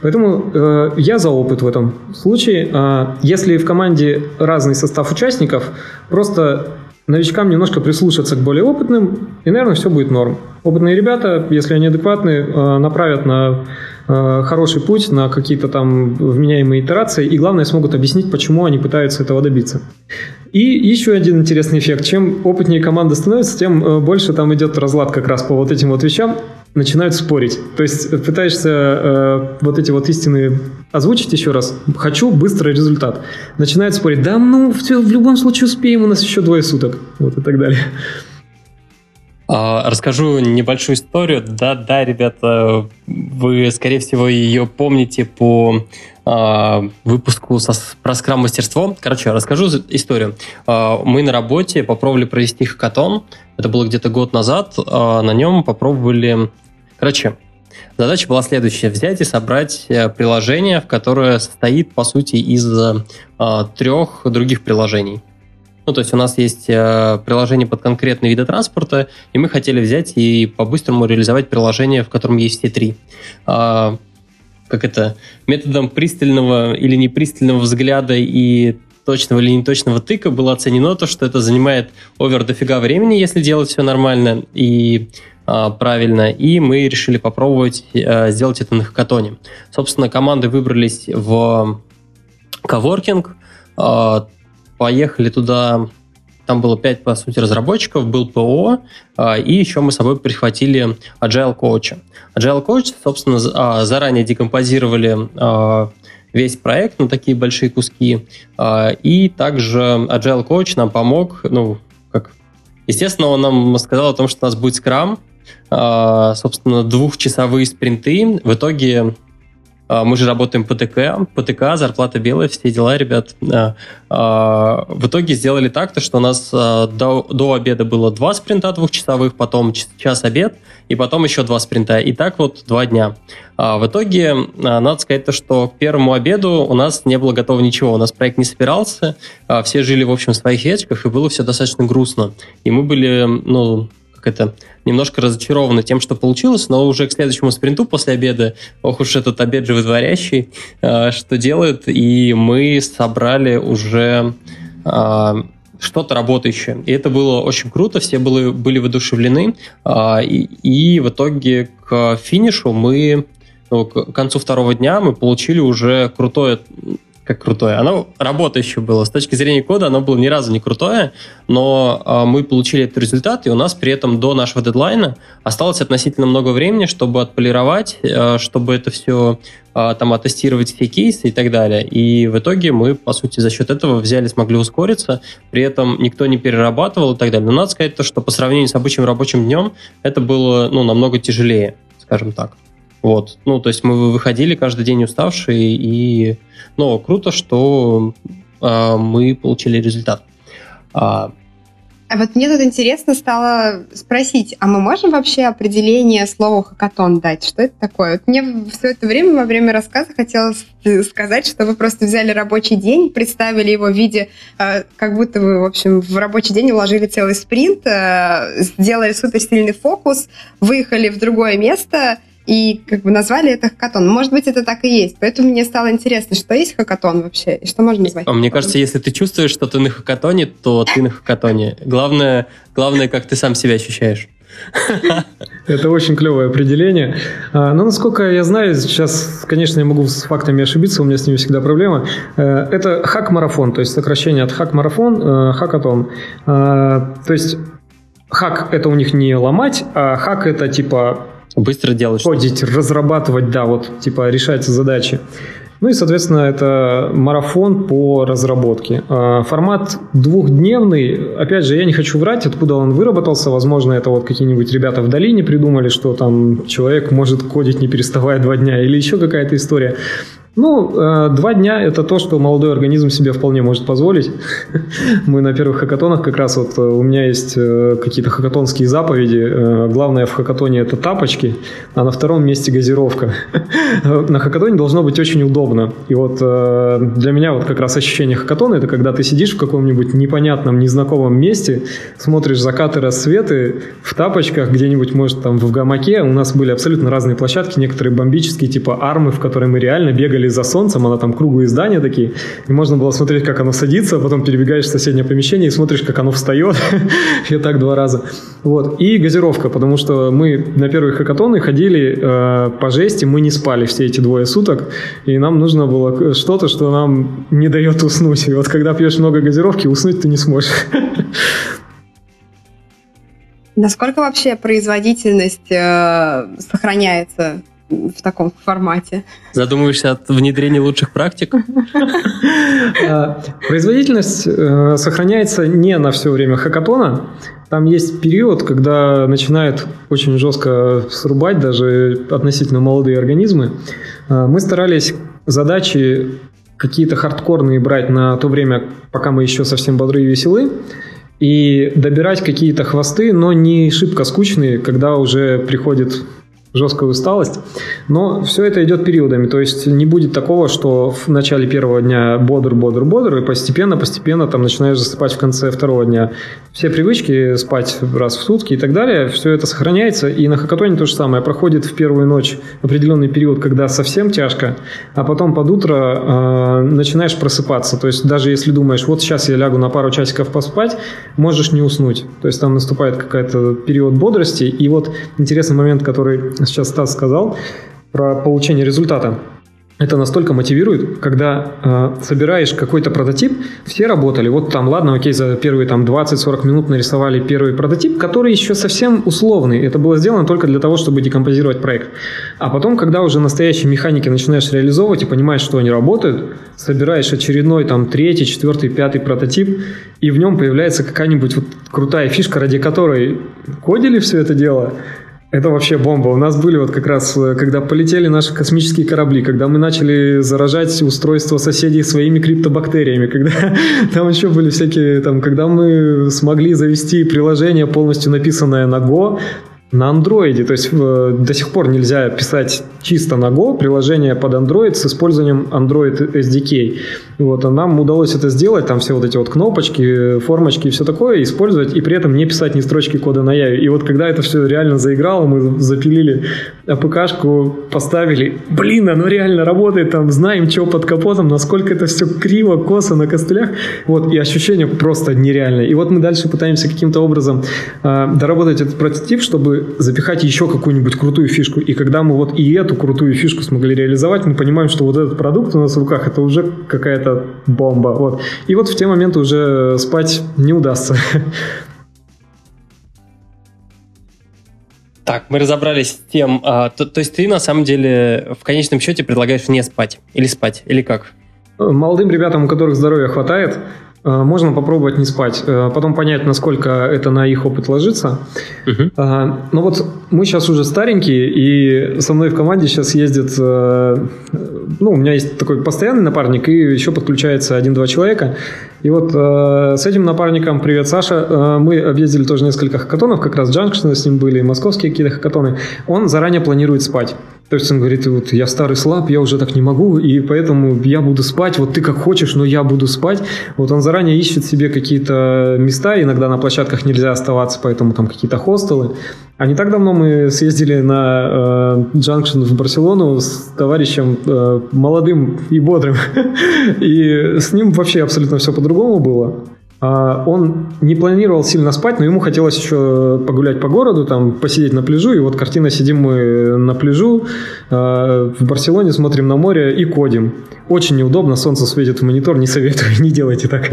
Поэтому э, я за опыт в этом случае. Э, если в команде разный состав участников, просто новичкам немножко прислушаться к более опытным, и, наверное, все будет норм. Опытные ребята, если они адекватны, э, направят на хороший путь, на какие-то там вменяемые итерации, и главное, смогут объяснить, почему они пытаются этого добиться. И еще один интересный эффект. Чем опытнее команда становится, тем э, больше там идет разлад как раз по вот этим вот вещам начинают спорить. То есть пытаешься э, вот эти вот истины озвучить еще раз. Хочу быстрый результат. Начинают спорить. Да, ну, все, в любом случае успеем, у нас еще двое суток. Вот и так далее. А, расскажу небольшую историю. Да, да, ребята, вы, скорее всего, ее помните по а, выпуску со, про скрам-мастерство. Короче, расскажу историю. А, мы на работе попробовали провести хакатон. Это было где-то год назад. На нем попробовали... Короче, задача была следующая. Взять и собрать э, приложение, в которое состоит, по сути, из трех других приложений. Ну, то есть у нас есть э, приложение под конкретные виды транспорта, и мы хотели взять и по-быстрому реализовать приложение, в котором есть все три. А, как это, методом пристального или непристального взгляда и точного или неточного тыка было оценено то, что это занимает овер дофига времени, если делать все нормально и а, правильно, и мы решили попробовать а, сделать это на хакатоне. Собственно, команды выбрались в коворкинг, а, поехали туда, там было 5, по сути, разработчиков, был ПО, а, и еще мы с собой прихватили Agile Coach. Agile Coach, собственно, а, заранее декомпозировали а, весь проект на такие большие куски, и также Agile Coach нам помог, ну, как, естественно, он нам сказал о том, что у нас будет скрам, собственно, двухчасовые спринты. В итоге мы же работаем по ТК, ПТК, зарплата белая, все дела, ребят. А, а, в итоге сделали так-то, что у нас до, до обеда было два спринта двухчасовых, потом час обед, и потом еще два спринта. И так вот два дня. В итоге, надо сказать то, что к первому обеду у нас не было готово ничего. У нас проект не собирался, все жили, в общем, в своих ящиках, и было все достаточно грустно. И мы были, ну, как это, немножко разочарованы тем, что получилось, но уже к следующему спринту после обеда, ох уж этот обед животворящий, э, что делают, и мы собрали уже э, что-то работающее. И это было очень круто, все были, были воодушевлены, э, и, и в итоге к финишу мы, ну, к концу второго дня мы получили уже крутое как крутое. Оно работающее было. С точки зрения кода оно было ни разу не крутое, но э, мы получили этот результат, и у нас при этом до нашего дедлайна осталось относительно много времени, чтобы отполировать, э, чтобы это все э, там оттестировать все кейсы и так далее. И в итоге мы, по сути, за счет этого взяли, смогли ускориться, при этом никто не перерабатывал и так далее. Но надо сказать то, что по сравнению с обычным рабочим днем это было ну, намного тяжелее, скажем так. Вот. Ну, то есть мы выходили каждый день уставшие, и, ну, круто, что э, мы получили результат. А, а вот мне тут интересно стало спросить, а мы можем вообще определение слова хакатон дать? Что это такое? Вот мне все это время во время рассказа хотелось сказать, что вы просто взяли рабочий день, представили его в виде, э, как будто вы, в общем, в рабочий день уложили целый спринт, э, сделали супер сильный фокус, выехали в другое место и как бы назвали это хакатон. Может быть, это так и есть. Поэтому мне стало интересно, что есть хакатон вообще, и что можно назвать. Мне кажется, если ты чувствуешь, что ты на хакатоне, то ты на хакатоне. Главное, главное, как ты сам себя ощущаешь. Это очень клевое определение. А, но, насколько я знаю, сейчас, конечно, я могу с фактами ошибиться, у меня с ними всегда проблема. Э, это хак-марафон, то есть сокращение от хак-марафон, э, хакатон. А, то есть хак – это у них не ломать, а хак – это типа Быстро делать. Ходить, разрабатывать, да, вот, типа, решать задачи. Ну и, соответственно, это марафон по разработке. А, формат двухдневный. Опять же, я не хочу врать, откуда он выработался. Возможно, это вот какие-нибудь ребята в долине придумали, что там человек может кодить не переставая два дня, или еще какая-то история. Ну, э, два дня – это то, что молодой организм себе вполне может позволить. <laughs> Мы на первых хакатонах как раз вот э, у меня есть э, какие-то хакатонские заповеди. Главное в хакатоне – это тапочки, а на втором месте газировка. <laughs> На хакатоне должно быть очень удобно. И вот для меня вот как раз ощущение хакатона – это когда ты сидишь в каком-нибудь непонятном, незнакомом месте, смотришь закаты, рассветы в тапочках где-нибудь, может, там в гамаке. У нас были абсолютно разные площадки, некоторые бомбические, типа армы, в которые мы реально бегали за солнцем, она там круглые здания такие, и можно было смотреть, как оно садится, а потом перебегаешь в соседнее помещение и смотришь, как оно встает, <laughs> и так два раза. Вот. И газировка, потому что мы на первые хакатоны ходили э, по жести, мы не спали все эти двое суток, и нам нужно было что-то, что нам не дает уснуть. И вот когда пьешь много газировки, уснуть ты не сможешь. Насколько вообще производительность э, сохраняется в таком формате. Задумываешься от внедрения лучших практик? А, производительность э, сохраняется не на все время хакатона. Там есть период, когда начинает очень жестко срубать даже относительно молодые организмы. А, мы старались задачи какие-то хардкорные брать на то время, пока мы еще совсем бодры и веселы, и добирать какие-то хвосты, но не шибко скучные, когда уже приходит жесткая усталость. Но все это идет периодами. То есть не будет такого, что в начале первого дня бодр, бодр, бодр, и постепенно, постепенно там начинаешь засыпать в конце второго дня. Все привычки спать раз в сутки и так далее, все это сохраняется. И на хакатоне то же самое. Проходит в первую ночь определенный период, когда совсем тяжко, а потом под утро э, начинаешь просыпаться. То есть даже если думаешь, вот сейчас я лягу на пару часиков поспать, можешь не уснуть. То есть там наступает какой-то период бодрости. И вот интересный момент, который сейчас Стас сказал про получение результата. Это настолько мотивирует, когда э, собираешь какой-то прототип, все работали, вот там, ладно, окей, за первые там 20-40 минут нарисовали первый прототип, который еще совсем условный, это было сделано только для того, чтобы декомпозировать проект. А потом, когда уже настоящие механики начинаешь реализовывать и понимаешь, что они работают, собираешь очередной там третий, четвертый, пятый прототип, и в нем появляется какая-нибудь вот крутая фишка, ради которой кодили все это дело, это вообще бомба. У нас были вот как раз, э, когда полетели наши космические корабли, когда мы начали заражать устройство соседей своими криптобактериями, <laughs> когда там еще были всякие, там, когда мы смогли завести приложение полностью написанное на Go, на андроиде. То есть э, до сих пор нельзя писать чисто на Go приложение под Android с использованием Android SDK. Вот, а нам удалось это сделать, там все вот эти вот кнопочки, формочки и все такое, использовать, и при этом не писать ни строчки кода на Яве. И вот когда это все реально заиграло, мы запилили АПКшку, поставили, блин, оно реально работает, там знаем, что под капотом, насколько это все криво, косо на костылях, вот, и ощущение просто нереальное. И вот мы дальше пытаемся каким-то образом э, доработать этот прототип, чтобы запихать еще какую-нибудь крутую фишку. И когда мы вот и эту крутую фишку смогли реализовать, мы понимаем, что вот этот продукт у нас в руках это уже какая-то бомба. Вот. И вот в те моменты уже спать не удастся. Так, мы разобрались с тем, а, то, то есть ты на самом деле в конечном счете предлагаешь не спать или спать, или как? Молодым ребятам, у которых здоровья хватает, можно попробовать не спать, э, потом понять, насколько это на их опыт ложится. Uh-huh. Но вот мы сейчас уже старенькие, и со мной в команде сейчас ездит, ну, у меня есть такой постоянный напарник, и еще подключается один-два человека. И вот с этим напарником, привет, Саша, мы объездили тоже несколько хакатонов, как раз Джанкшины с ним были, московские какие-то хакатоны. Он заранее планирует спать. То есть он говорит, вот я старый слаб, я уже так не могу, и поэтому я буду спать, вот ты как хочешь, но я буду спать. Вот он заранее ищет себе какие-то места, иногда на площадках нельзя оставаться, поэтому там какие-то хостелы. А не так давно мы съездили на э, в Барселону с товарищем э, молодым и бодрым, <laughs> и с ним вообще абсолютно все по-другому было. А, он не планировал сильно спать, но ему хотелось еще погулять по городу, там посидеть на пляжу. И вот картина сидим мы на пляжу а, в Барселоне, смотрим на море и кодим. Очень неудобно, солнце светит в монитор, не советую, <laughs> не делайте так.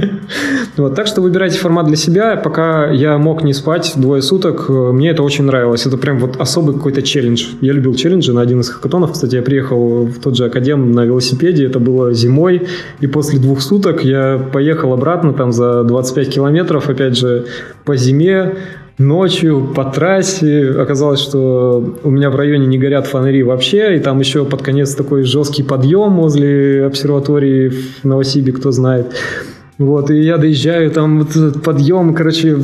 Вот, так что выбирайте формат для себя. Пока я мог не спать двое суток, мне это очень нравилось. Это прям вот особый какой-то челлендж. Я любил челленджи на один из хакатонов. Кстати, я приехал в тот же Академ на велосипеде, это было зимой. И после двух суток я поехал обратно там за 25 километров, опять же, по зиме, ночью по трассе. Оказалось, что у меня в районе не горят фонари вообще, и там еще под конец такой жесткий подъем возле обсерватории в Новосибе, кто знает. Вот, и я доезжаю, там вот этот подъем, короче!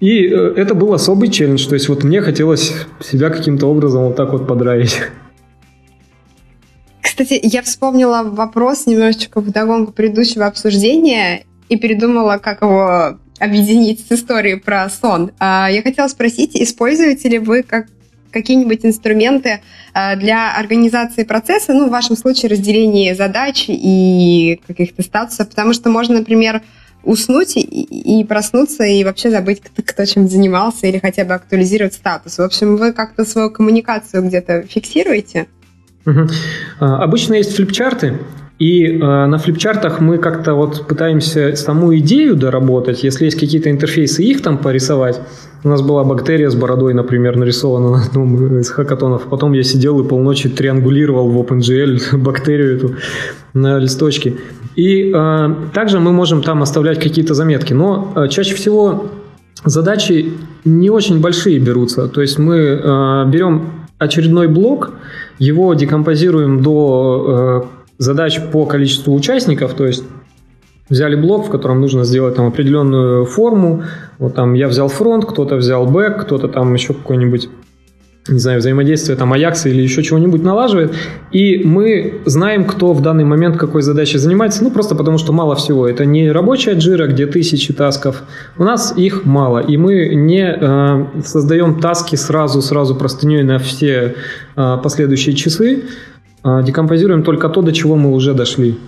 И э, это был особый челлендж, то есть вот мне хотелось себя каким-то образом вот так вот подравить. Кстати, я вспомнила вопрос немножечко в догонку предыдущего обсуждения и передумала, как его объединить с историей про сон. А, я хотела спросить, используете ли вы как какие-нибудь инструменты а, для организации процесса, ну, в вашем случае разделение задач и каких-то статусов, потому что можно, например, уснуть и, и проснуться и вообще забыть, кто, кто чем занимался или хотя бы актуализировать статус. В общем, вы как-то свою коммуникацию где-то фиксируете? Угу. Обычно есть флипчарты, и э, на флипчартах мы как-то вот пытаемся саму идею доработать, если есть какие-то интерфейсы, их там порисовать. У нас была бактерия с бородой, например, нарисована на одном из хакатонов. Потом я сидел и полночи триангулировал в OpenGL <laughs> бактерию эту на листочке. И э, также мы можем там оставлять какие-то заметки. Но э, чаще всего задачи не очень большие берутся. То есть мы э, берем очередной блок, его декомпозируем до э, задач по количеству участников, то есть взяли блок, в котором нужно сделать там определенную форму, вот там я взял фронт, кто-то взял бэк, кто-то там еще какой-нибудь не знаю, взаимодействие там Аякса или еще чего-нибудь налаживает, и мы знаем, кто в данный момент какой задачей занимается, ну, просто потому что мало всего. Это не рабочая джира, где тысячи тасков, у нас их мало, и мы не э, создаем таски сразу-сразу простыней на все э, последующие часы, декомпозируем только то, до чего мы уже дошли.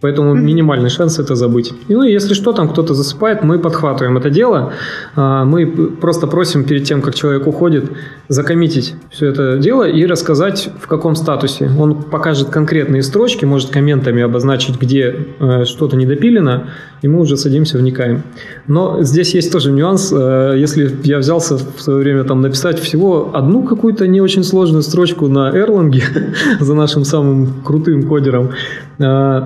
Поэтому минимальный шанс это забыть. И, ну, если что, там кто-то засыпает, мы подхватываем это дело. А, мы просто просим перед тем, как человек уходит, закоммитить все это дело и рассказать, в каком статусе. Он покажет конкретные строчки, может комментами обозначить, где э, что-то недопилено, и мы уже садимся, вникаем. Но здесь есть тоже нюанс. Э, если я взялся в свое время там написать всего одну какую-то не очень сложную строчку на Erlang <laughs> за нашим самым крутым кодером, э,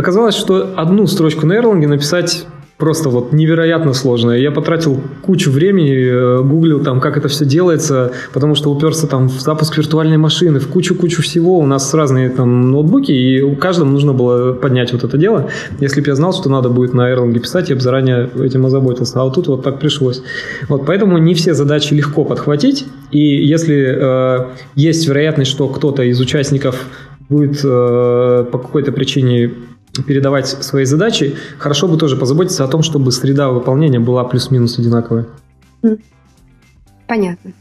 Оказалось, что одну строчку на Erlang написать просто вот невероятно сложно. Я потратил кучу времени, э, гуглил там, как это все делается, потому что уперся там в запуск виртуальной машины, в кучу-кучу всего. У нас разные там ноутбуки, и у каждому нужно было поднять вот это дело. Если бы я знал, что надо будет на Erlang писать, я бы заранее этим озаботился. А вот тут вот так пришлось. Вот поэтому не все задачи легко подхватить, и если э, есть вероятность, что кто-то из участников будет э, по какой-то причине передавать свои задачи, хорошо бы тоже позаботиться о том, чтобы среда выполнения была плюс-минус одинаковая. Понятно.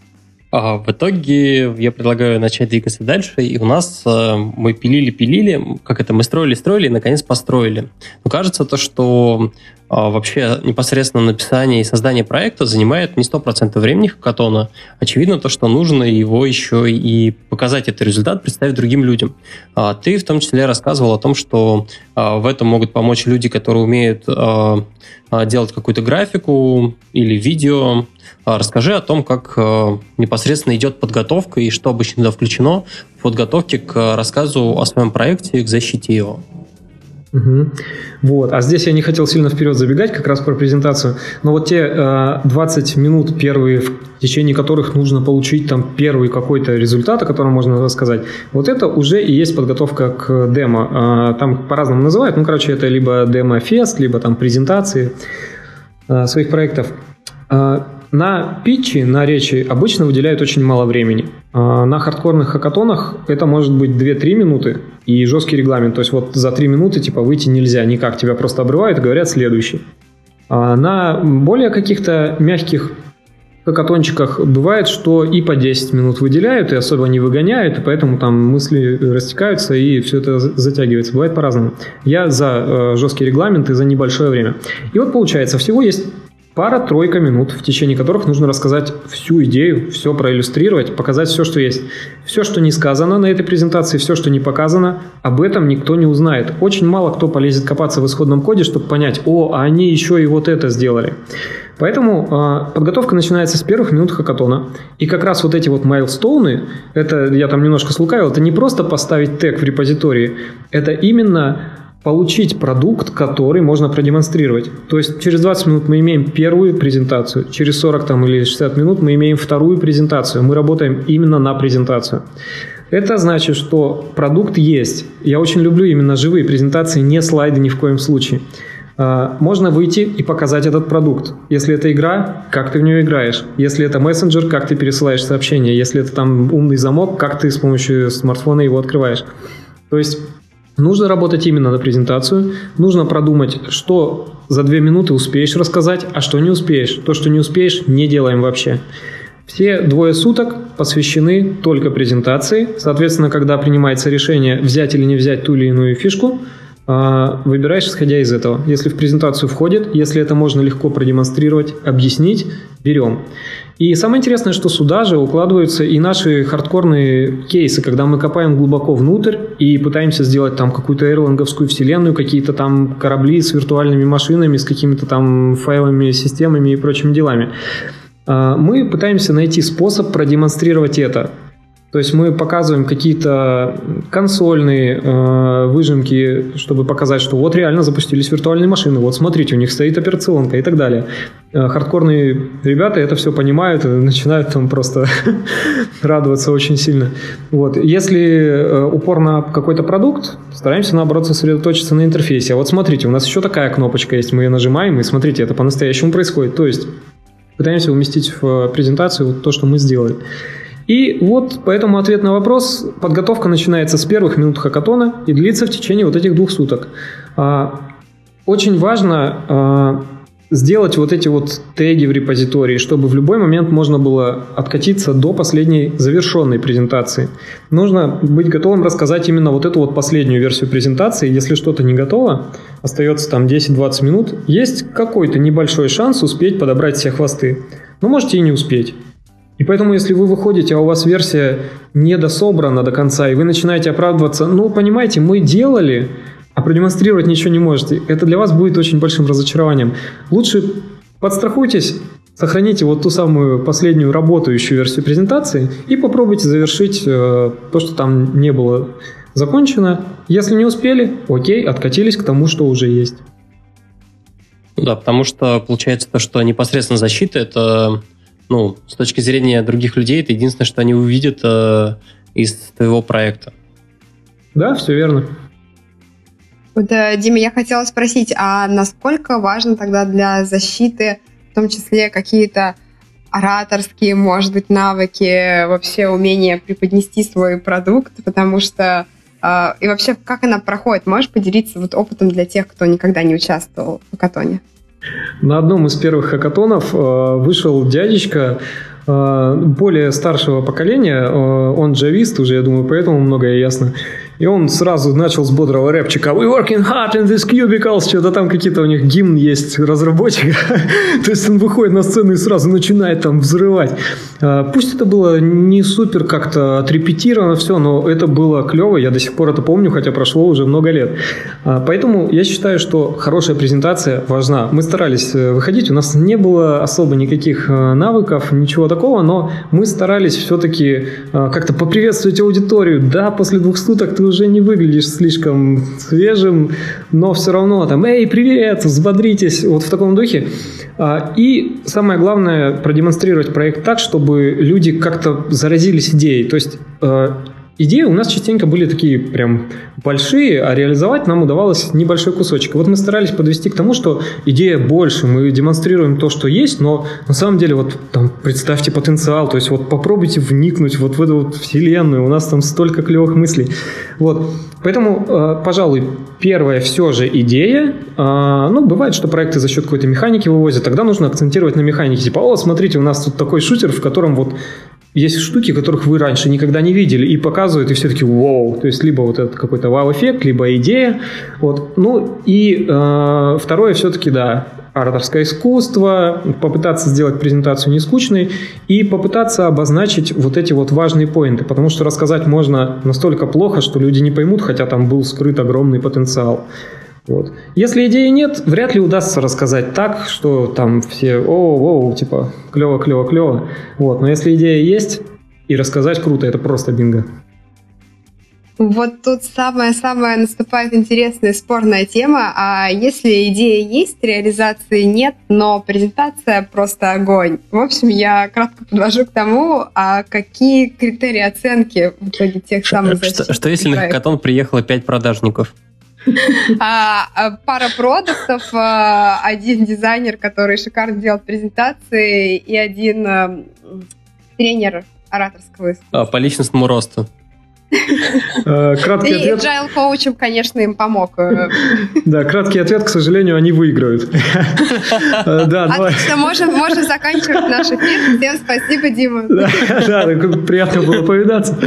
А в итоге я предлагаю начать двигаться дальше, и у нас э, мы пилили-пилили, как это, мы строили-строили, и наконец построили. Но кажется то, что вообще непосредственно написание и создание проекта занимает не 100% времени хакатона. Очевидно то, что нужно его еще и показать этот результат, представить другим людям. А, ты в том числе рассказывал о том, что а, в этом могут помочь люди, которые умеют делать какую-то графику или видео. Расскажи о том, как непосредственно идет подготовка и что обычно включено в подготовке к рассказу о своем проекте и к защите его. Угу. Вот. А здесь я не хотел сильно вперед забегать, как раз про презентацию. Но вот те э, 20 минут первые, в течение которых нужно получить там первый какой-то результат, о котором можно рассказать, вот это уже и есть подготовка к демо. Э, там по-разному называют. Ну, короче, это либо демо-фест, либо там презентации э, своих проектов. Э, на питчи, на речи обычно выделяют очень мало времени. А на хардкорных хакатонах это может быть 2-3 минуты и жесткий регламент. То есть вот за 3 минуты типа выйти нельзя никак. Тебя просто обрывают и говорят следующий. А на более каких-то мягких хакатончиках бывает, что и по 10 минут выделяют, и особо не выгоняют, и поэтому там мысли растекаются, и все это затягивается. Бывает по-разному. Я за э, жесткий регламент и за небольшое время. И вот получается, всего есть Пара-тройка минут, в течение которых нужно рассказать всю идею, все проиллюстрировать, показать все, что есть. Все, что не сказано на этой презентации, все, что не показано, об этом никто не узнает. Очень мало кто полезет копаться в исходном коде, чтобы понять, о, а они еще и вот это сделали. Поэтому э, подготовка начинается с первых минут хакатона. И как раз вот эти вот майлстоуны, это я там немножко слукавил, это не просто поставить тег в репозитории, это именно получить продукт, который можно продемонстрировать. То есть через 20 минут мы имеем первую презентацию, через 40 там, или 60 минут мы имеем вторую презентацию. Мы работаем именно на презентацию. Это значит, что продукт есть. Я очень люблю именно живые презентации, не слайды ни в коем случае. А, можно выйти и показать этот продукт. Если это игра, как ты в нее играешь. Если это мессенджер, как ты пересылаешь сообщения. Если это там умный замок, как ты с помощью смартфона его открываешь. То есть Нужно работать именно на презентацию, нужно продумать, что за две минуты успеешь рассказать, а что не успеешь. То, что не успеешь, не делаем вообще. Все двое суток посвящены только презентации. Соответственно, когда принимается решение взять или не взять ту или иную фишку, а, выбираешь исходя из этого. Если в презентацию входит, если это можно легко продемонстрировать, объяснить, берем. И самое интересное, что сюда же укладываются и наши хардкорные кейсы, когда мы копаем глубоко внутрь и пытаемся сделать там какую-то эрлинговскую вселенную, какие-то там корабли с виртуальными машинами, с какими-то там файлами, системами и прочими делами. А, мы пытаемся найти способ продемонстрировать это. То есть мы показываем какие-то консольные э, выжимки, чтобы показать, что вот реально запустились виртуальные машины, вот смотрите, у них стоит операционка и так далее. Э, хардкорные ребята это все понимают и начинают там просто <laughs> радоваться очень сильно. Вот. Если э, упор на какой-то продукт, стараемся наоборот сосредоточиться на интерфейсе. А вот смотрите, у нас еще такая кнопочка есть, мы ее нажимаем, и смотрите, это по-настоящему происходит. То есть пытаемся уместить в презентацию вот то, что мы сделали. И вот поэтому ответ на вопрос. Подготовка начинается с первых минут хакатона и длится в течение вот этих двух суток. А, очень важно а, сделать вот эти вот теги в репозитории, чтобы в любой момент можно было откатиться до последней завершенной презентации. Нужно быть готовым рассказать именно вот эту вот последнюю версию презентации. Если что-то не готово, остается там 10-20 минут, есть какой-то небольшой шанс успеть подобрать все хвосты. Но можете и не успеть. И поэтому, если вы выходите, а у вас версия не дособрана до конца, и вы начинаете оправдываться, ну, понимаете, мы делали, а продемонстрировать ничего не можете, это для вас будет очень большим разочарованием. Лучше подстрахуйтесь, сохраните вот ту самую последнюю работающую версию презентации и попробуйте завершить э, то, что там не было закончено. Если не успели, окей, откатились к тому, что уже есть. Да, потому что получается то, что непосредственно защита это ну, с точки зрения других людей, это единственное, что они увидят э, из твоего проекта. Да, все верно. Вот, э, Дима, я хотела спросить, а насколько важно тогда для защиты, в том числе какие-то ораторские, может быть, навыки, вообще умение преподнести свой продукт, потому что э, и вообще, как она проходит? Можешь поделиться вот опытом для тех, кто никогда не участвовал в Катоне? На одном из первых хакатонов э, вышел дядечка э, более старшего поколения, э, он джавист уже, я думаю, поэтому многое ясно. И он сразу начал с бодрого рэпчика «We working hard in this cubicles», что-то там какие-то у них гимн есть разработчика. <laughs> То есть он выходит на сцену и сразу начинает там взрывать. А, пусть это было не супер как-то отрепетировано все, но это было клево, я до сих пор это помню, хотя прошло уже много лет. А, поэтому я считаю, что хорошая презентация важна. Мы старались э, выходить, у нас не было особо никаких э, навыков, ничего такого, но мы старались все-таки э, как-то поприветствовать аудиторию. Да, после двух суток ты уже не выглядишь слишком свежим, но все равно там, эй, привет, взбодритесь, вот в таком духе. А, и самое главное, продемонстрировать проект так, чтобы люди как-то заразились идеей. То есть э, идеи у нас частенько были такие прям большие, а реализовать нам удавалось небольшой кусочек. Вот мы старались подвести к тому, что идея больше, мы демонстрируем то, что есть, но на самом деле вот там представьте потенциал, то есть вот попробуйте вникнуть вот в эту вот вселенную, у нас там столько клевых мыслей. Вот. Поэтому, э, пожалуй, первая все же идея, э, ну, бывает, что проекты за счет какой-то механики вывозят, тогда нужно акцентировать на механике. Типа, о, смотрите, у нас тут такой шутер, в котором вот есть штуки, которых вы раньше никогда не видели, и показывают, и все таки вау. То есть, либо вот этот какой-то вау-эффект, либо идея. Вот. Ну, и э, второе все-таки, да, ораторское искусство, попытаться сделать презентацию не скучной и попытаться обозначить вот эти вот важные поинты, потому что рассказать можно настолько плохо, что люди не поймут, хотя там был скрыт огромный потенциал. Вот. Если идеи нет, вряд ли удастся рассказать так, что там все о, о, типа клево, клево, клево. Вот. Но если идея есть и рассказать круто, это просто бинго. Вот тут самая-самая наступает интересная спорная тема. А если идея есть, реализации нет, но презентация просто огонь. В общем, я кратко подвожу к тому, а какие критерии оценки в итоге тех самых Что, что если на хакатон приехало пять продажников? <laughs> А, а, пара продуктов, а, один дизайнер, который шикарно делает презентации, и один а, тренер ораторского искусства. А, по личностному росту. Э, краткий И ответ. agile коучем, конечно, им помог. <laughs> Да, краткий ответ, к сожалению, они выиграют. Э, Да, давай. Отлично, можем, можем заканчивать наш эфир. Всем спасибо, Дима. Да, да, приятно было повидаться.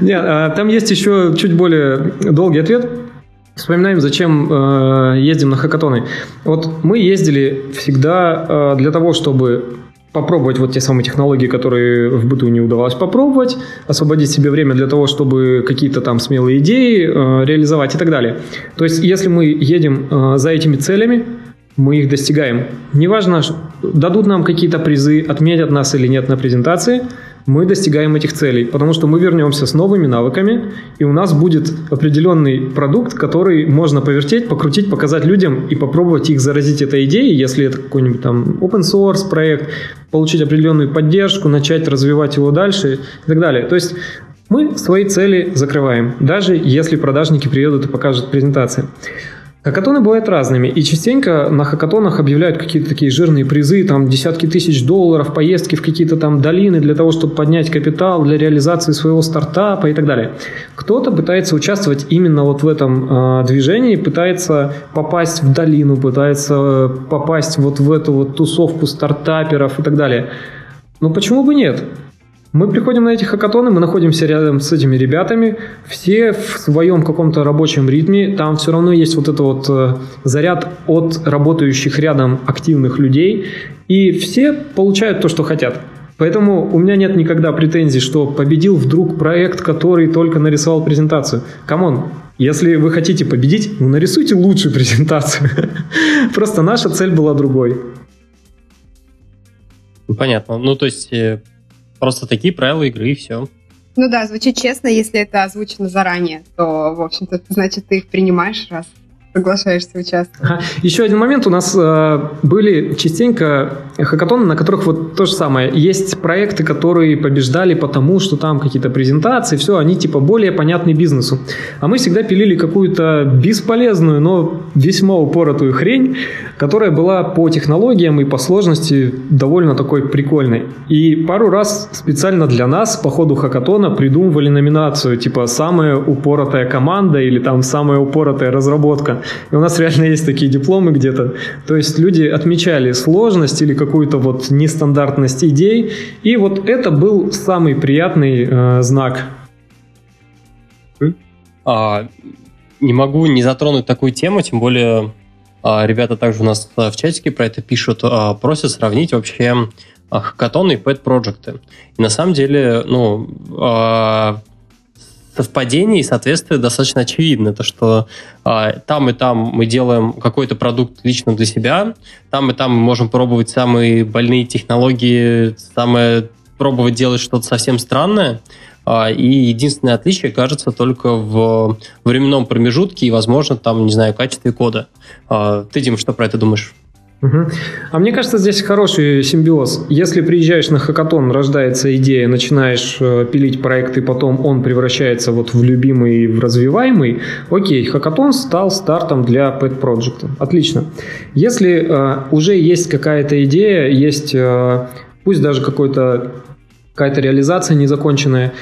Нет, там есть еще чуть более долгий ответ. Вспоминаем, зачем э, ездим на хакатоны. Вот мы ездили всегда э, для того, чтобы попробовать вот те самые технологии, которые в быту не удавалось попробовать, освободить себе время для того, чтобы какие-то там смелые идеи э, реализовать и так далее. То есть, если мы едем э, за этими целями, мы их достигаем. Неважно, дадут нам какие-то призы, отметят нас или нет на презентации, мы достигаем этих целей, потому что мы вернемся с новыми навыками, и у нас будет определенный продукт, который можно повертеть, покрутить, показать людям и попробовать их заразить этой идеей, если это какой-нибудь там open source проект, получить определенную поддержку, начать развивать его дальше и так далее. То есть мы свои цели закрываем, даже если продажники приедут и покажут презентации. Хакатоны бывают разными, и частенько на хакатонах объявляют какие-то такие жирные призы, там десятки тысяч долларов, поездки в какие-то там долины для того, чтобы поднять капитал для реализации своего стартапа и так далее. Кто-то пытается участвовать именно вот в этом э, движении, пытается попасть в долину, пытается попасть вот в эту вот тусовку стартаперов и так далее. Но почему бы нет? Мы приходим на эти хакатоны, мы находимся рядом с этими ребятами, все в своем каком-то рабочем ритме, там все равно есть вот это вот э, заряд от работающих рядом активных людей, и все получают то, что хотят. Поэтому у меня нет никогда претензий, что победил вдруг проект, который только нарисовал презентацию. Come on, если вы хотите победить, ну нарисуйте лучшую презентацию. <laughs> Просто наша цель была другой. Понятно. Ну, то есть, э, просто такие правила игры, и все. Ну да, звучит честно, если это озвучено заранее, то, в общем-то, значит, ты их принимаешь, раз соглашаешься участвовать. Еще один момент. У нас э, были частенько хакатоны, на которых вот то же самое. Есть проекты, которые побеждали потому, что там какие-то презентации, все, они типа более понятны бизнесу. А мы всегда пилили какую-то бесполезную, но весьма упоротую хрень, которая была по технологиям и по сложности довольно такой прикольной. И пару раз специально для нас по ходу хакатона придумывали номинацию, типа «Самая упоротая команда» или там «Самая упоротая разработка». И у нас реально есть такие дипломы где-то. То есть люди отмечали сложность или какую-то вот нестандартность идей. И вот это был самый приятный э, знак. А, не могу не затронуть такую тему, тем более а, ребята также у нас а, в чатике про это пишут, а, просят сравнить вообще а, хакатоны и пэт-проекты. На самом деле, ну, а, совпадение и соответствие достаточно очевидно. То, что а, там и там мы делаем какой-то продукт лично для себя, там и там мы можем пробовать самые больные технологии, самое пробовать делать что-то совсем странное. А, И единственное отличие кажется только в временном промежутке и, возможно, там, не знаю, качестве кода. А, Ты, Дим, что про это думаешь? Мгм. А мне кажется, здесь хороший симбиоз. Если приезжаешь на хакатон, рождается идея, начинаешь э, пилить проект, и потом он превращается вот в любимый, в развиваемый, окей, хакатон стал стартом для Pet Project. Отлично. Если э, уже есть какая-то идея, есть э, пусть даже какой-то какая-то реализация незаконченная,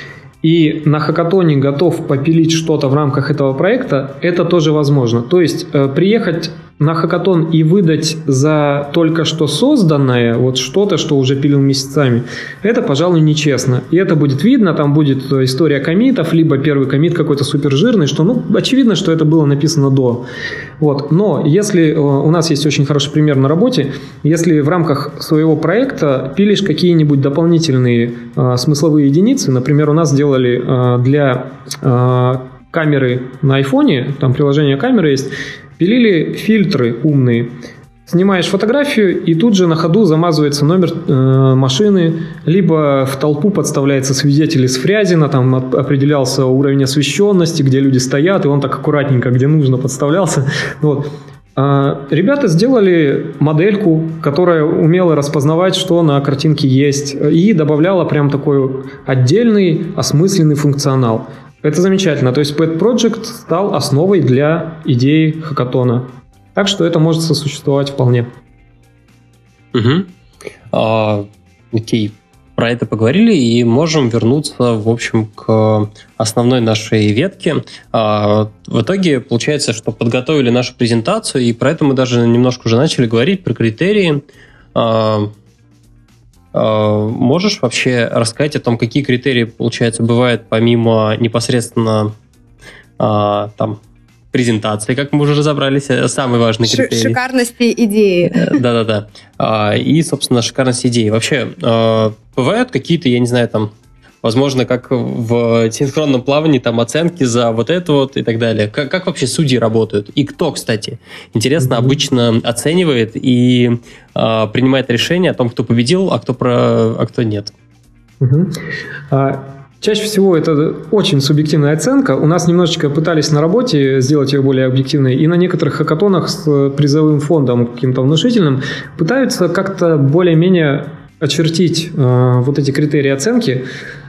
и на хакатоне готов попилить что-то в рамках этого проекта, это тоже возможно. То есть э, приехать на хакатон и выдать за только что созданное вот что-то, что уже пилил месяцами, это, пожалуй, нечестно. И это будет видно, там будет э, история комитов, либо первый комит какой-то супер жирный, что, ну, очевидно, что это было написано до. Вот. Но если э, у нас есть очень хороший пример на работе, если в рамках своего проекта пилишь какие-нибудь дополнительные э, смысловые единицы, например, у нас делали э, для э, камеры на айфоне, там приложение камеры есть, пилили фильтры умные. Снимаешь фотографию, и тут же на ходу замазывается номер э, машины, либо в толпу подставляется свидетель из Фрязина, там определялся уровень освещенности, где люди стоят, и он так аккуратненько, где нужно, подставлялся. <laughs> Вот. А, ребята сделали модельку, которая умела распознавать, что на картинке есть, и добавляла прям такой отдельный осмысленный функционал. Это замечательно. То есть Pet Project стал основой для идеи хакатона. Так что это может сосуществовать вполне. Угу. А, окей, про это поговорили и можем вернуться, в общем, к основной нашей ветке. А, в итоге получается, что подготовили нашу презентацию, и про это мы даже немножко уже начали говорить, про критерии. А, можешь вообще рассказать о том, какие критерии, получается, бывают помимо непосредственно там презентации, как мы уже разобрались, э, самый важный критерий. Шикарности идеи. Э, да-да-да. А, и, собственно, шикарность идеи. Вообще, бывают какие-то, я не знаю, там, возможно, как в синхронном плавании, там, оценки за вот это вот и так далее. Как, как вообще судьи работают? И кто, кстати, интересно, обычно оценивает и а, принимает решение о том, кто победил, а кто, про, а кто нет? Mm-hmm. А, Чаще всего это очень субъективная оценка. У нас немножечко пытались на работе сделать ее более объективной, и на некоторых хакатонах с призовым фондом каким-то внушительным пытаются как-то более-менее очертить э, вот эти критерии оценки.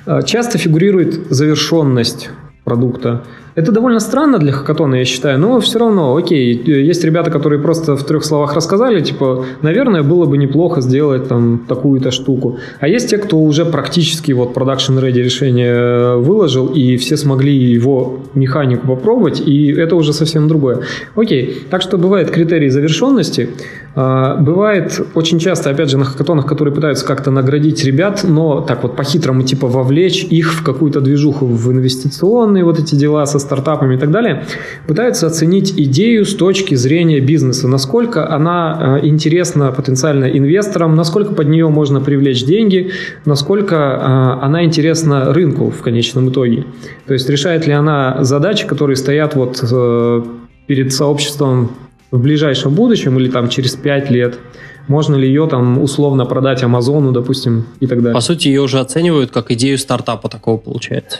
Э, часто фигурирует завершенность продукта. Это довольно странно для хакатона, я считаю, но все равно, окей, есть ребята, которые просто в трех словах рассказали, типа, наверное, было бы неплохо сделать там такую-то штуку. А есть те, кто уже практически вот production ready решение выложил, и все смогли его механику попробовать, и это уже совсем другое. Окей, так что бывает критерий завершенности, Бывает очень часто, опять же, на хакатонах, которые пытаются как-то наградить ребят, но так вот по-хитрому типа вовлечь их в какую-то движуху, в инвестиционные вот эти дела со стартапами и так далее, пытаются оценить идею с точки зрения бизнеса, насколько она э, интересна потенциально инвесторам, насколько под нее можно привлечь деньги, насколько э, она интересна рынку в конечном итоге. То есть решает ли она задачи, которые стоят вот э, перед сообществом в ближайшем будущем или там через 5 лет, можно ли ее там условно продать Амазону, допустим, и так далее. По сути, ее уже оценивают как идею стартапа такого получается.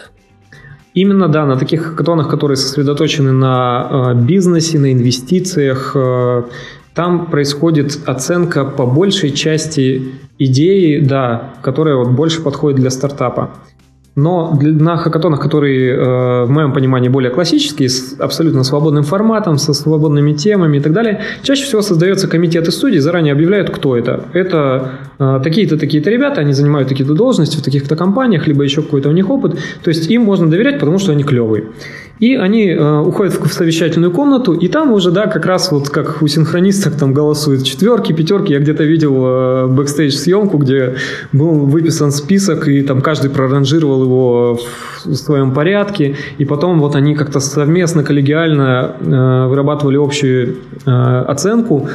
Именно, да, на таких хакатонах, которые сосредоточены на э, бизнесе, на инвестициях, э, там происходит оценка по большей части идеи, да, которая вот больше подходит для стартапа. Но на хакатонах, которые, э, в моем понимании, более классические, с абсолютно свободным форматом, со свободными темами и так далее, чаще всего создается комитет из студий, заранее объявляют, кто это. Это э, такие-то, такие-то ребята, они занимают такие-то должности в таких-то компаниях, либо еще какой-то у них опыт. То есть им можно доверять, потому что они клевые. И они э, уходят в совещательную комнату, и там уже, да, как раз вот как у синхронисток там голосуют четверки, пятерки. Я где-то видел э, бэкстейдж съемку, где был выписан список, и там каждый проранжировал его в своем порядке, и потом вот они как-то совместно, коллегиально э, вырабатывали общую э, оценку.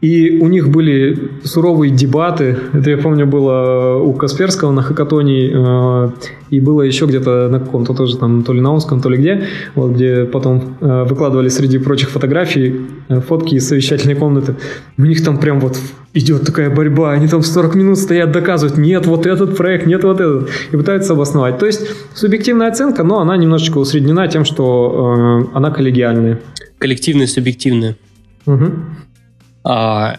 И у них были суровые дебаты. Это, я помню, было у Касперского на Хакатоне, э, и было еще где-то на каком-то тоже там, то ли на Омском, то ли где, вот, где потом э, выкладывали среди прочих фотографий э, фотки из совещательной комнаты. У них там прям вот идет такая борьба, они там 40 минут стоят, доказывают, нет, вот этот проект, нет, вот этот, и пытаются обосновать. То есть субъективная оценка, но она немножечко усреднена тем, что э, она коллегиальная. Коллективная, субъективная. Угу. А,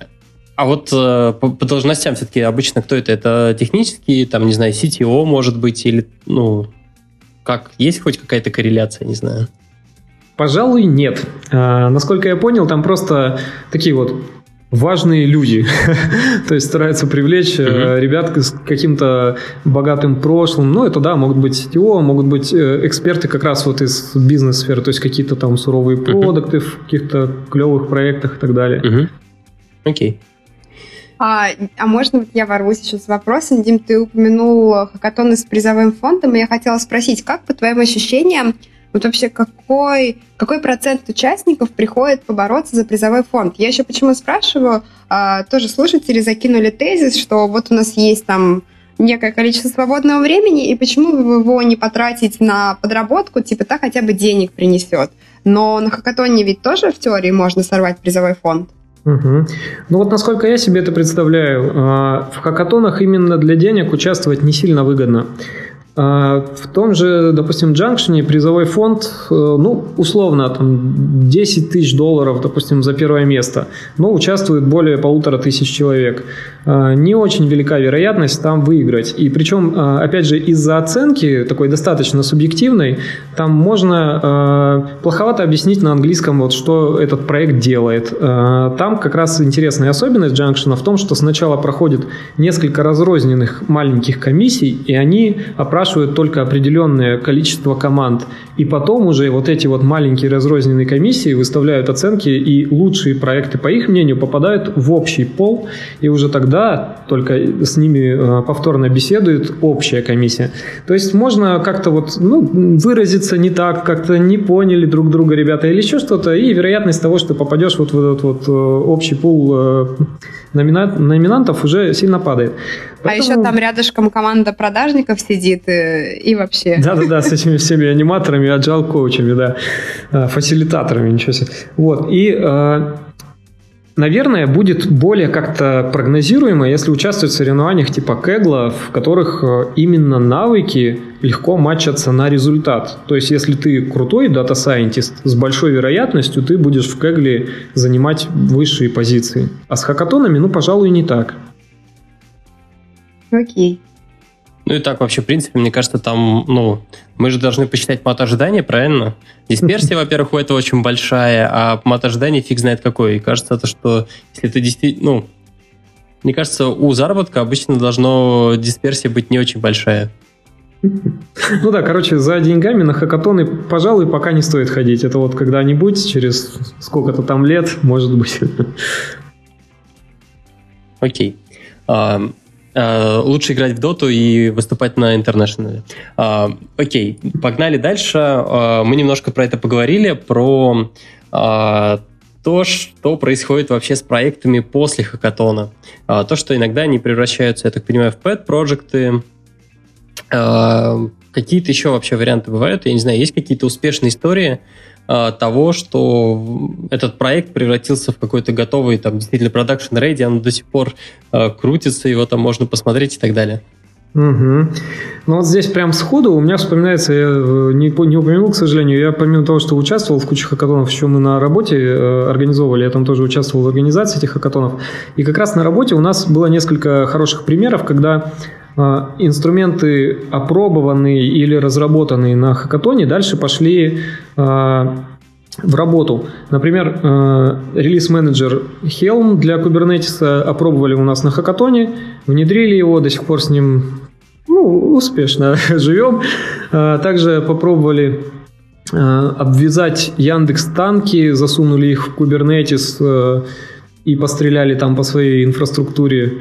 а вот э, по, по должностям все-таки обычно кто это? Это технический, там, не знаю, CTO, может быть, или, ну, как, есть хоть какая-то корреляция, не знаю? Пожалуй, нет. А, насколько я понял, там просто такие вот важные люди. <laughs> То есть стараются привлечь mm-hmm. ребят с каким-то богатым прошлым. Ну, это да, могут быть CTO, могут быть э, эксперты как раз вот из бизнес-сферы, то есть какие-то там суровые продукты mm-hmm. в каких-то клевых проектах и так далее. Mm-hmm. Окей. А, а можно я ворвусь еще с вопросом? Дим, ты упомянул хакатоны с призовым фондом, и я хотела спросить, как по твоим ощущениям, вот вообще какой, какой процент участников приходит побороться за призовой фонд? Я еще почему спрашиваю, а, тоже слушатели закинули тезис, что вот у нас есть там некое количество свободного времени, и почему бы его не потратить на подработку, типа так хотя бы денег принесет. Но на хакатоне ведь тоже в теории можно сорвать призовой фонд. Угу. Ну вот насколько я себе это представляю, в хакатонах именно для денег участвовать не сильно выгодно. А, в том же, допустим, джанкшене призовой фонд, э, ну, условно, там 10 тысяч долларов, допустим, за первое место, но участвует более полутора тысяч человек. А, не очень велика вероятность там выиграть. И причем, а, опять же, из-за оценки, такой достаточно субъективной, там можно плоховато объяснить на английском, вот, что этот проект делает. Там как раз интересная особенность джанкшена в том, что сначала проходит несколько разрозненных маленьких комиссий, и они опрашивают только определенное количество команд. И потом уже вот эти вот маленькие разрозненные комиссии выставляют оценки, и лучшие проекты, по их мнению, попадают в общий пол, и уже тогда только с ними э, повторно беседует общая комиссия. То есть можно как-то вот ну, выразиться не так, как-то не поняли друг друга ребята или еще что-то, и вероятность того, что попадешь вот в этот вот э, общий пул э, номинантов уже сильно падает. Поэтому... А еще там рядышком команда продажников сидит и, и вообще. Да-да-да, с этими всеми аниматорами, agile коучами, да, а, фасилитаторами, ничего себе. Вот, и а, наверное, будет более как-то прогнозируемо, если участвовать в соревнованиях типа Kaggle, в которых а, именно навыки легко матчатся на результат. То есть, если ты крутой data scientist, с большой вероятностью ты будешь в Kaggle занимать высшие позиции. А с хакатонами, ну, пожалуй, не так. Окей. Ну и так вообще, в принципе, мне кажется, там, ну, мы же должны посчитать мат ожидания, правильно? Дисперсия, <laughs> во-первых, у этого очень большая, а мат ожидания фиг знает какой. И кажется, то, что если ты действительно, ну, мне кажется, у заработка обычно должно дисперсия быть не очень большая. Ну да, короче, за деньгами на хакатоны, пожалуй, пока не стоит ходить. Это вот когда-нибудь, через сколько-то там лет, может быть. Окей. Okay. Э, лучше играть в доту и выступать на интернешнале. Э, окей, погнали дальше. Э, мы немножко про это поговорили, про то, что происходит вообще с проектами после хакатона. То, что иногда они превращаются, я так понимаю, в pet-проекты. Какие-то еще вообще варианты бывают? Я не знаю, есть какие-то успешные истории, того, что этот проект превратился в какой-то готовый, там, действительно, production ready, он до сих пор э, крутится, его там можно посмотреть и так далее. Угу. Ну вот здесь прям сходу у меня вспоминается, я э, не, не упомянул, к сожалению, я помимо того, что участвовал в куче хакатонов, еще мы на работе э, организовывали, я там тоже участвовал в организации этих хакатонов, и как раз на работе у нас было несколько хороших примеров, когда инструменты, опробованные или разработанные на хакатоне, дальше пошли а, в работу. Например, а, релиз-менеджер Helm для Kubernetes опробовали у нас на хакатоне, внедрили его, до сих пор с ним ну, успешно <laughs> живем. Также попробовали обвязать Яндекс танки, засунули их в Kubernetes и постреляли там по своей инфраструктуре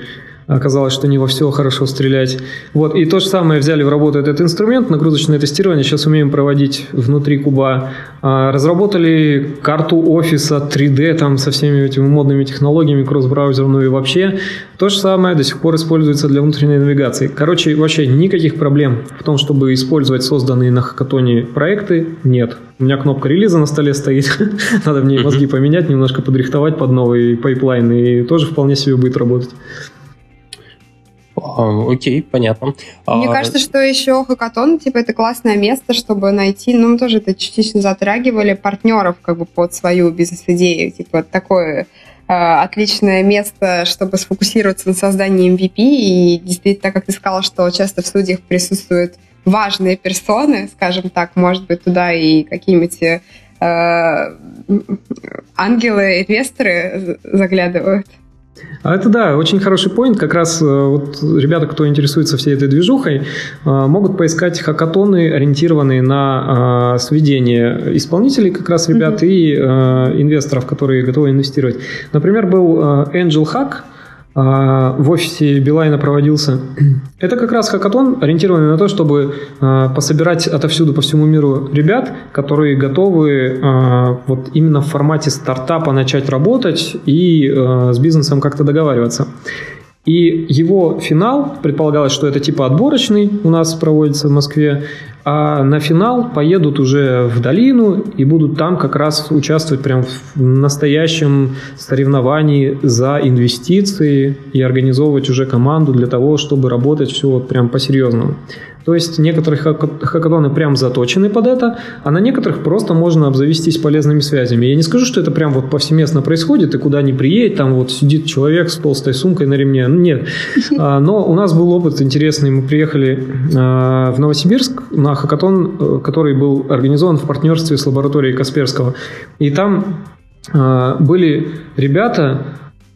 оказалось, что не во все хорошо стрелять. Вот, и то же самое взяли в работу этот инструмент, нагрузочное тестирование, сейчас умеем проводить внутри куба. А, разработали карту офиса 3D там со всеми этими модными технологиями, кросс-браузерную и вообще. То же самое до сих пор используется для внутренней навигации. Короче, вообще никаких проблем в том, чтобы использовать созданные на хакатоне проекты, нет. У меня кнопка релиза на столе стоит. <laughs> Надо в ней мозги поменять, немножко подрихтовать под новый пайплайн, и тоже вполне себе будет работать. А, окей, понятно. Мне а... кажется, что еще хакатон, типа, это классное место, чтобы найти, ну, мы тоже это частично затрагивали, партнеров как бы под свою бизнес-идею. Типа, такое э, отличное место, чтобы сформироваться на создании MVP. И действительно, так как ты сказала, что часто в студиях присутствуют важные персоны, скажем так, может быть, туда и какие-нибудь э, ангелы-инвесторы заглядывают. А это да, очень хороший поинт. Как раз э, вот ребята, кто интересуется всей этой движухой, э, могут поискать хакатоны, ориентированные на э, сведение исполнителей, как раз ребят, mm-hmm. и инвесторов, которые готовы инвестировать. Например, был Angel Hack – в офисе Билайна проводился. <clears throat> Это как раз хакатон, ориентированный на то, чтобы а, пособирать отовсюду по всему миру ребят, которые готовы а, вот именно в формате стартапа начать работать и с бизнесом как-то договариваться. И его финал, предполагалось, что это типа отборочный у нас проводится в Москве, а на финал поедут уже в долину и будут там как раз участвовать прям в настоящем соревновании за инвестиции и организовывать уже команду для того, чтобы работать все вот прям по-серьезному. То есть некоторые хакатоны прям заточены под это, а на некоторых просто можно обзавестись полезными связями. Я не скажу, что это прям вот повсеместно происходит, и куда ни приедет, там вот сидит человек с толстой сумкой на ремне. Ну, нет. <laughs> А, но у нас был опыт интересный. Мы приехали а, в Новосибирск на хакатон, э, который был организован в партнерстве с лабораторией Касперского. И там а, были ребята,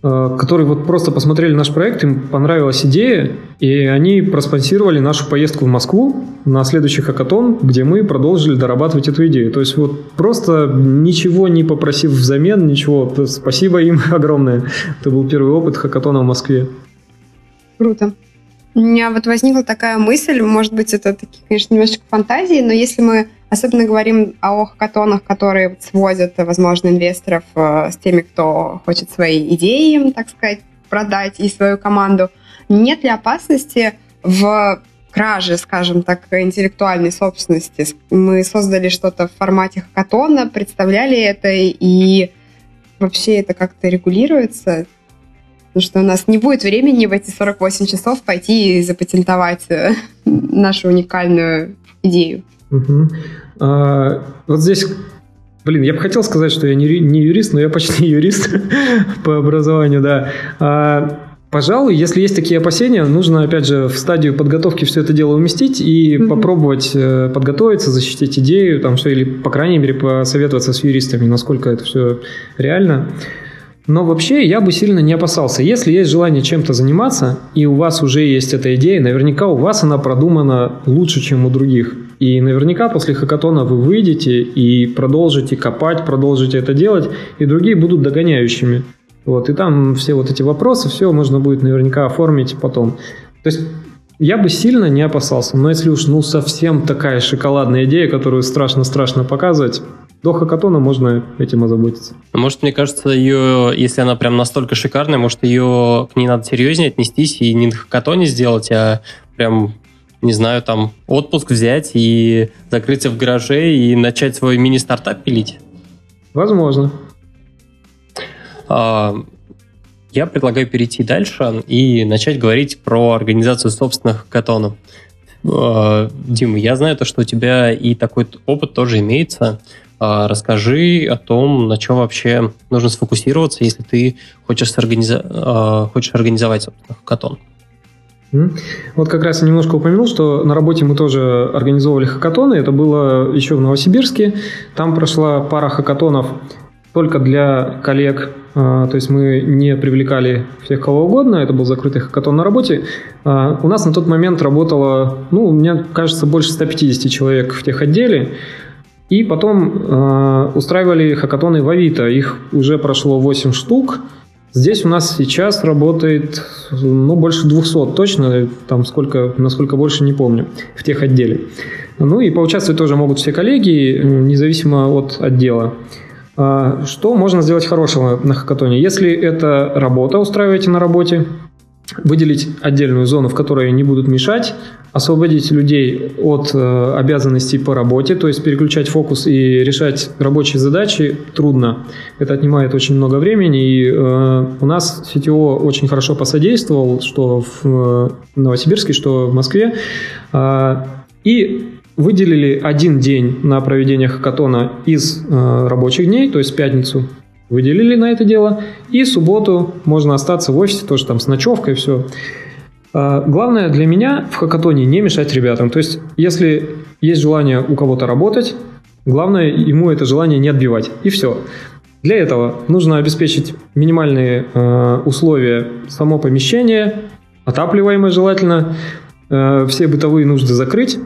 которые вот просто посмотрели наш проект, им понравилась идея, и они проспонсировали нашу поездку в Москву на следующий хакатон, где мы продолжили дорабатывать эту идею. То есть вот просто ничего не попросив взамен, ничего. Спасибо им <laughs> огромное. Это был первый опыт хакатона в Москве. Круто. У меня вот возникла такая мысль, может быть, это такие, конечно, немножечко фантазии, но если мы особенно говорим о хакатонах, которые сводят, возможно, инвесторов э, с теми, кто хочет свои идеи, так сказать, продать и свою команду, нет ли опасности в краже, скажем так, интеллектуальной собственности? Мы создали что-то в формате хакатона, представляли это, и вообще это как-то регулируется? Потому что у нас не будет времени в эти 48 часов пойти и запатентовать э, нашу уникальную идею. Угу. А, вот здесь, блин, я бы хотел сказать, что я не, не юрист, но я почти <laughs> юрист по образованию, да. А, Пожалуй, если есть такие опасения, нужно, опять же, в стадию подготовки все это дело уместить и mm-hmm. попробовать э, подготовиться, защитить идею, там, что, или, по крайней мере, посоветоваться с юристами, насколько это все реально. Но вообще я бы сильно не опасался. Если есть желание чем-то заниматься, и у вас уже есть эта идея, наверняка у вас она продумана лучше, чем у других. И наверняка после хакатона вы выйдете и продолжите копать, продолжите это делать, и другие будут догоняющими. Вот, и там все вот эти вопросы, все можно будет наверняка оформить потом. То есть я бы сильно не опасался, но если уж ну совсем такая шоколадная идея, которую страшно-страшно показывать, до хакатона можно этим озаботиться. Может, мне кажется, ее, если она прям настолько шикарная, может, ее к ней надо серьезнее отнестись и не на хакатоне сделать, а прям не знаю, там отпуск взять и закрыться в гараже и начать свой мини-стартап пилить? Возможно. А, я предлагаю перейти дальше и начать говорить про организацию собственных хакатонов. А, Дима, я знаю то, что у тебя и такой опыт тоже имеется. А, расскажи о том, на чем вообще нужно сфокусироваться, если ты хочешь, организа... А, хочешь организовать хакатон. Вот как раз я немножко упомянул, что на работе мы тоже организовывали хакатоны. Это было еще в Новосибирске. Там прошла пара хакатонов только для коллег. А, то есть мы не привлекали всех кого угодно. Это был закрытый хакатон на работе. У нас на тот момент работало, ну, мне кажется, больше 150 человек в тех отделе. И потом э, устраивали хакатоны в Авито. Их уже прошло 8 штук. Здесь у нас сейчас работает ну, больше 200 точно, там сколько, насколько больше не помню, в тех отделе. Ну и поучаствовать тоже могут все коллеги, независимо от отдела. А, что можно сделать хорошего на хакатоне? Если это работа, устраиваете на работе, выделить отдельную зону, в которой не будут мешать, освободить людей от э, обязанностей по работе, то есть переключать фокус и решать рабочие задачи трудно. Это отнимает очень много времени, и э, у нас CTO очень хорошо посодействовал, что в э, Новосибирске, что в Москве, э, и выделили один день на проведение хакатона из э, рабочих дней, то есть пятницу выделили на это дело, и субботу можно остаться в офисе тоже там с ночевкой, все. А, главное для меня в хакатоне не мешать ребятам. То есть, если есть желание у кого-то работать, главное ему это желание не отбивать. И все. Для этого нужно обеспечить минимальные э, условия само помещение, отапливаемое желательно, э, все бытовые нужды закрыть.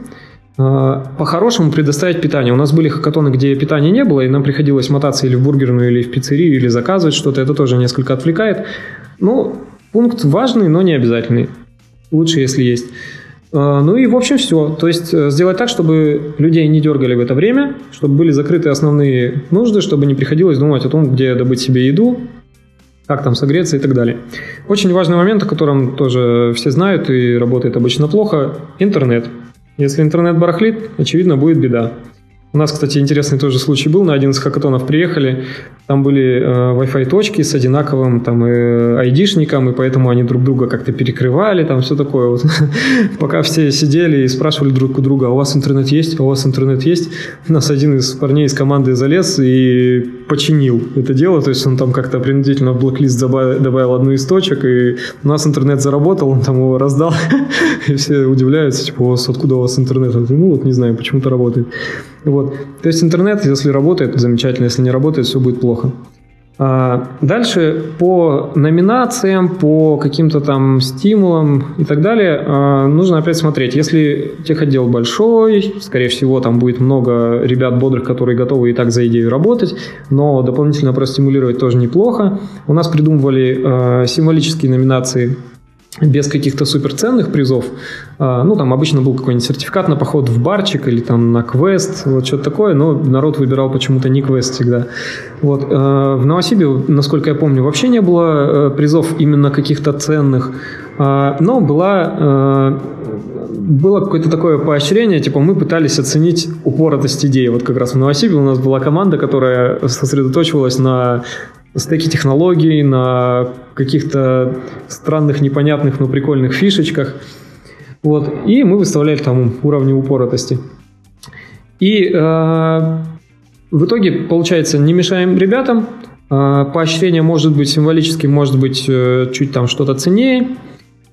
Э, по-хорошему предоставить питание. У нас были хакатоны, где питания не было, и нам приходилось мотаться или в бургерную, или в пиццерию, или заказывать что-то. Это тоже несколько отвлекает. Ну, пункт важный, но не обязательный. Лучше, если есть. А, ну и, в общем, все. То есть э, сделать так, чтобы людей не дергали в это время, чтобы были закрыты основные нужды, чтобы не приходилось думать о том, где добыть себе еду, как там согреться и так далее. Очень важный момент, о котором тоже все знают и работает обычно плохо – интернет. Если интернет барахлит, очевидно, будет беда. У нас, кстати, интересный тоже случай был. На один из хакатонов приехали, там были э, Wi-Fi точки с одинаковым там э, айдишником, и поэтому они друг друга как-то перекрывали, там все такое. Вот. <laughs> Пока все сидели и спрашивали друг у друга, а у вас интернет есть, а у вас интернет есть. У нас один из парней из команды залез и починил это дело, то есть он там как-то принудительно в блоклист добавил, добавил одну из точек, и у нас интернет заработал, он там его раздал, <laughs> и все удивляются, типа, у вас откуда у вас интернет? Ну вот не знаю, почему-то работает. Вот. То есть интернет, если работает, замечательно, если не работает, все будет плохо. А дальше по номинациям, по каким-то там стимулам и так далее а, нужно опять смотреть. Если техотдел большой, скорее всего, там будет много ребят бодрых, которые готовы и так за идею работать, но дополнительно простимулировать тоже неплохо. У нас придумывали а, символические номинации без каких-то суперценных призов. А, ну, там обычно был какой-нибудь сертификат на поход в барчик или там на квест, вот что-то такое, но народ выбирал почему-то не квест всегда. Вот. А, в Новосибе, насколько я помню, вообще не было э, призов именно каких-то ценных, а, но была было какое-то такое поощрение, типа мы пытались оценить упоротость идеи. Вот как раз в Новосибе у нас была команда, которая сосредоточивалась на стеки технологий, на каких-то странных, непонятных, но прикольных фишечках. Вот. И мы выставляли там уровни упоротости. И э, в итоге, получается, не мешаем ребятам. Э, поощрение может быть символическим, может быть э, чуть там что-то ценнее.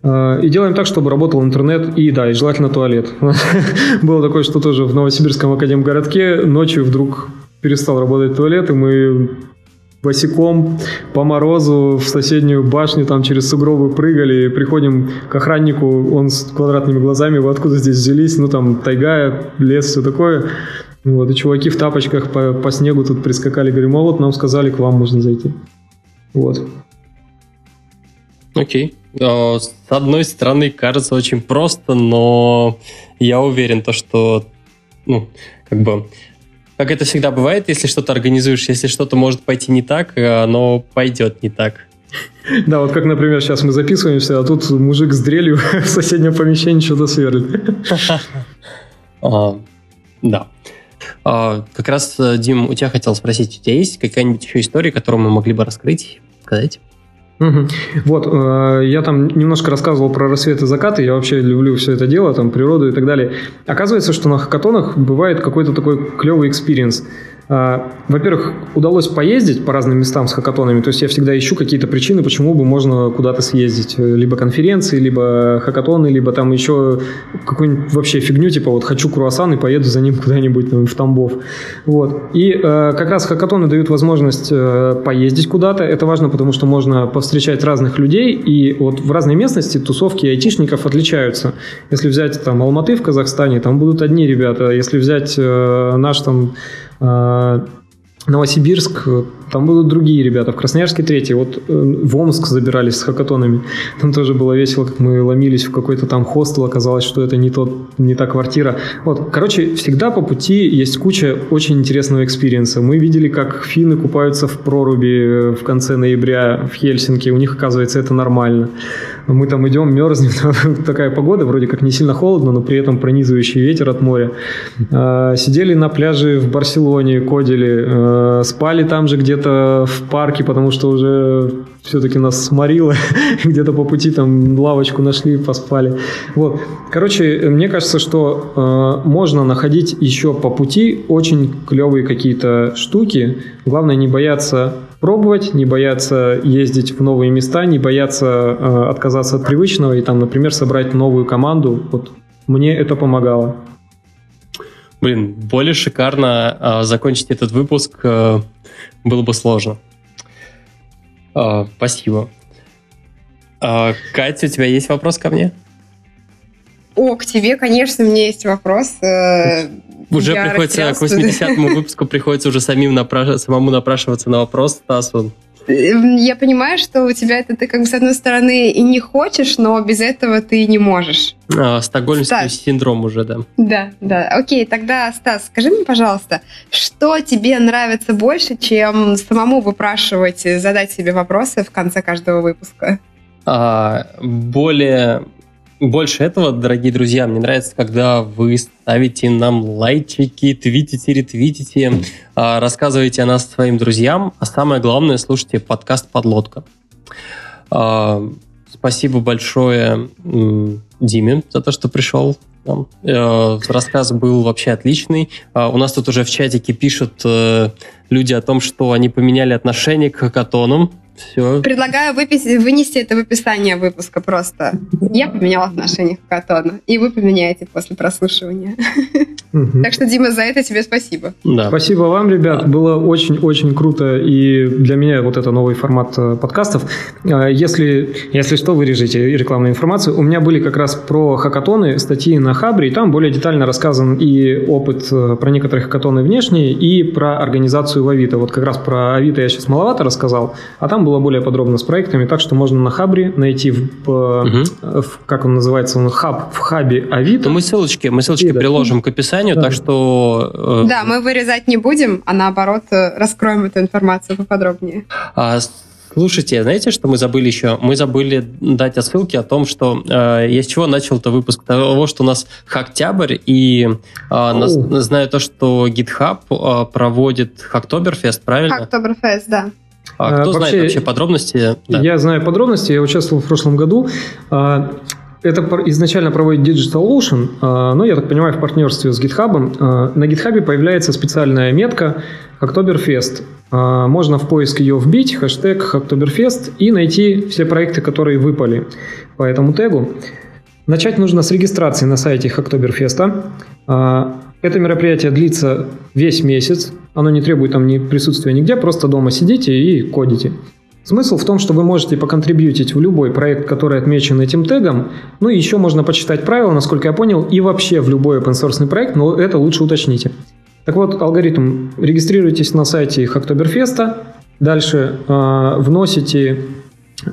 Э, и делаем так, чтобы работал интернет и, да, и желательно туалет. <laughs> Было такое, что тоже в Новосибирском академгородке ночью вдруг перестал работать туалет, и мы босиком по морозу в соседнюю башню, там через сугробы прыгали, приходим к охраннику, он с квадратными глазами, вы откуда здесь взялись, ну там тайга, лес, все такое. Вот, и чуваки в тапочках по, по снегу тут прискакали, говорим, а вот нам сказали, к вам можно зайти. Вот. Окей. Okay. С одной стороны, кажется очень просто, но я уверен, то, что ну, как бы как это всегда бывает, если что-то организуешь, если что-то может пойти не так, э, оно пойдет не так. <laughs> Да, вот как, например, сейчас мы записываемся, а тут мужик с дрелью <laughs> в соседнем помещении что-то сверлит. <laughs> А, да. А, как раз, э, Дим, у тебя хотел спросить, у тебя есть какая-нибудь еще история, которую мы могли бы раскрыть, сказать? Вот, э, я там немножко рассказывал про рассвет и закаты, я вообще люблю все это дело, там, природу и так далее. Оказывается, что на хакатонах бывает какой-то такой клевый experience. А, во-первых, удалось поездить по разным местам с хакатонами, то есть я всегда ищу какие-то причины, почему бы можно куда-то съездить. Либо конференции, либо хакатоны, либо там еще какую-нибудь вообще фигню, типа вот хочу круассан и поеду за ним <laughs> куда-нибудь там, в Тамбов. Вот. И э, как раз хакатоны дают возможность э, поездить куда-то. Это важно, потому что можно повстречать разных людей, и вот в разной местности тусовки айтишников отличаются. Если взять там Алматы в Казахстане, там будут одни ребята. Если взять э, наш там Новосибирск, там будут другие ребята, в Красноярске третий, вот э, в Омск забирались с хакатонами, там тоже было весело, как мы ломились в какой-то там хостел, оказалось, что это не, тот, не та квартира. Вот, короче, всегда по пути есть куча очень интересного экспириенса. Мы видели, как финны купаются в проруби в конце ноября в Хельсинки, у них, оказывается, это нормально. Мы там идем, мерзнем, <laughs> такая погода, вроде как не сильно холодно, но при этом пронизывающий ветер от моря. А, сидели на пляже в Барселоне, кодили, а, спали там же где-то в парке, потому что уже все-таки нас сморило, <laughs> где-то по пути там лавочку нашли, поспали. Вот. Короче, мне кажется, что э, можно находить еще по пути очень клевые какие-то штуки. Главное не бояться пробовать, не бояться ездить в новые места, не бояться э, отказаться от привычного и там, например, собрать новую команду. Вот мне это помогало. Блин, более шикарно э, закончить этот выпуск э, было бы сложно. Э, спасибо. Э, Катя, у тебя есть вопрос ко мне? О, к тебе, конечно, у меня есть вопрос. Э, уже я приходится к 80-му выпуску приходится уже самим напраш... самому напрашиваться на вопрос Стасу. Эм, я понимаю, что у тебя это ты как бы с одной стороны и не хочешь, но без этого ты не можешь. А, стокгольмский Стас. синдром уже, да. Да, да. Окей, тогда, Стас, скажи мне, пожалуйста, что тебе нравится больше, чем самому выпрашивать, задать себе вопросы в конце каждого выпуска? А, более больше этого, дорогие друзья, мне нравится, когда вы ставите нам лайчики, твитите, ретвитите, а, рассказываете о нас своим друзьям, а самое главное, слушайте подкаст «Подлодка». А, спасибо большое Диме за то, что пришел. Э, рассказ был вообще отличный. А, у нас тут уже в чатике пишут э, люди о том, что они поменяли отношение к хакатонам. Все. Предлагаю выпис- вынести это в описание выпуска просто. Я поменяла отношение к Катону, и вы поменяете после прослушивания. Так что, Дима, за это тебе спасибо. Да. Спасибо вам, ребят. Было очень-очень круто. И для меня вот это новый формат э, подкастов. Э, если, если что, вырежете рекламную информацию. У меня были как раз про хакатоны статьи на Хабре, и там более детально рассказан и опыт э, про некоторые хакатоны внешние, и про организацию в Авито. Вот как раз про Авито я сейчас маловато рассказал, а там было более подробно с проектами, так что можно на Хабре найти, в, угу. в как он называется, он хаб, в хабе Авито. Мы ссылочки, мы ссылочки да. приложим к описанию, да. так что... Э... Да, мы вырезать не будем, а наоборот э, раскроем эту информацию поподробнее. А, Слушайте, знаете, что мы забыли еще? Мы забыли дать отсылки о том, что э, я с чего начал-то выпуск того, что у нас Хактябрь, и э, нас, знаю то, что GitHub э, проводит Хактоберфест, правильно? Хактоберфест, да. А кто вообще, знает вообще подробности? Да. Я знаю подробности, я участвовал в прошлом году. А, это изначально проводит DigitalOcean, а, но, я так понимаю, в партнерстве с GitHub. А, на GitHub появляется специальная метка Oktoberfest. Можно в поиск ее вбить, хэштег Oktoberfest, и найти все проекты, которые выпали по этому тегу. Начать нужно с регистрации на сайте Октоберфеста. Это мероприятие длится весь месяц, оно не требует там ни присутствия нигде, просто дома сидите и кодите. Смысл в том, что вы можете поконтрибьютить в любой проект, который отмечен этим тегом, ну и еще можно почитать правила, насколько я понял, и вообще в любой open source проект, но это лучше уточните. Так вот, алгоритм. Регистрируйтесь на сайте Хактоберфеста, дальше э, вносите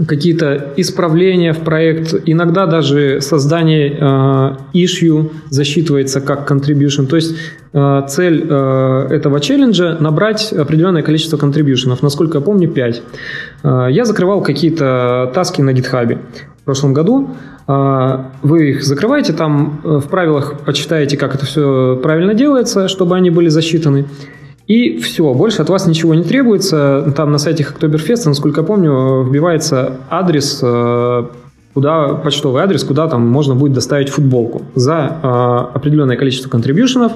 какие-то исправления в проект, иногда даже создание э, issue засчитывается как contribution. То есть э, цель э, этого челленджа набрать определенное количество контрибьюшенов, насколько я помню, 5. Э, я закрывал какие-то таски на гитхабе в прошлом году. Э, вы их закрываете, там э, в правилах почитаете, как это все правильно делается, чтобы они были засчитаны. И все, больше от вас ничего не требуется. Там на сайте Октоберфеста, насколько я помню, вбивается адрес, э, куда, почтовый адрес, куда там можно будет доставить футболку за э, определенное количество контрибьюшенов.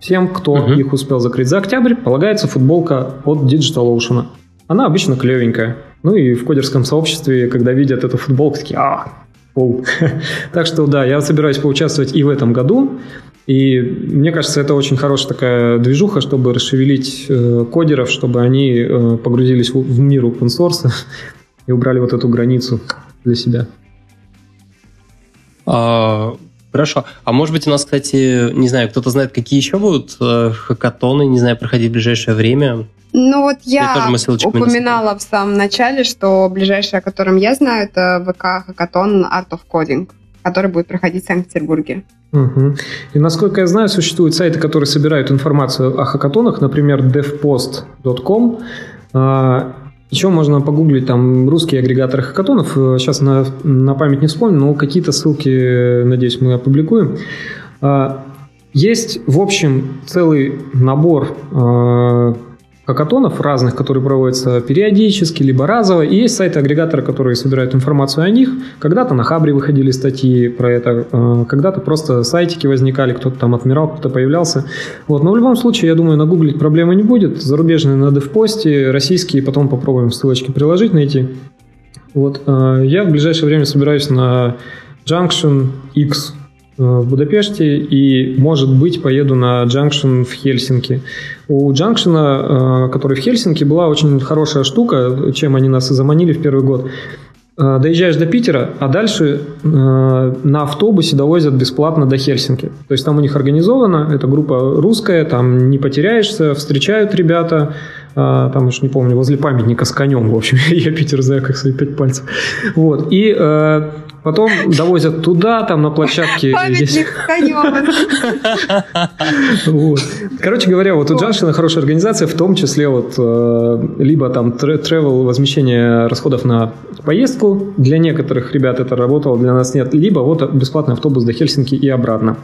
Всем, кто uh-huh. их успел закрыть за октябрь, полагается футболка от DigitalOcean. Она обычно клевенькая. Ну и в кодерском сообществе, когда видят эту футболку, такие, а, пол. <laughs> так что да, я собираюсь поучаствовать и в этом году. И мне кажется, это очень хорошая такая движуха, чтобы расшевелить э, кодеров, чтобы они э, погрузились в, в мир open source <laughs> и убрали вот эту границу для себя. А, хорошо. А может быть у нас, кстати, не знаю, кто-то знает, какие еще будут э, хакатоны, не знаю, проходить в ближайшее время? Ну вот я упоминала в самом начале, что ближайшее, о котором я знаю, это ВК Хакатон Art of Coding, который будет проходить в Санкт-Петербурге. Угу. И насколько я знаю, существуют сайты, которые собирают информацию о хакатонах, например, devpost.com. А, Еще можно погуглить там русские агрегаторы хакатонов. Сейчас на, на память не вспомню, но какие-то ссылки, надеюсь, мы опубликуем. А, есть, в общем, целый набор а, хакатонов разных, которые проводятся периодически, либо разово. И есть сайты-агрегаторы, которые собирают информацию о них. Когда-то на Хабре выходили статьи про это, э, когда-то просто сайтики возникали, кто-то там отмирал, кто-то появлялся. Вот. Но в любом случае, я думаю, нагуглить проблемы не будет. Зарубежные на DevPost, российские потом попробуем ссылочки приложить, найти. Вот. Э, я в ближайшее время собираюсь на Junction X в Будапеште и, может быть, поеду на Junction в Хельсинки. У Junction, э, который в Хельсинки, была очень хорошая штука, чем они нас заманили в первый год. Э, доезжаешь до Питера, а дальше на автобусе довозят бесплатно до Хельсинки. То есть там у них организовано, это группа русская, там не потеряешься, встречают ребята, там уж не помню, возле памятника с конем, в общем, <laughs> я Питер знаю как свои пять пальцев. Вот, и потом довозят туда, там на площадке <laughs> Памятник вот. Короче говоря, вот у Джаншина хорошая организация, в том числе вот э, либо там travel возмещение расходов на поездку, для некоторых ребят это работало, для нас нет, либо вот бесплатный автобус до Хельсинки и обратно.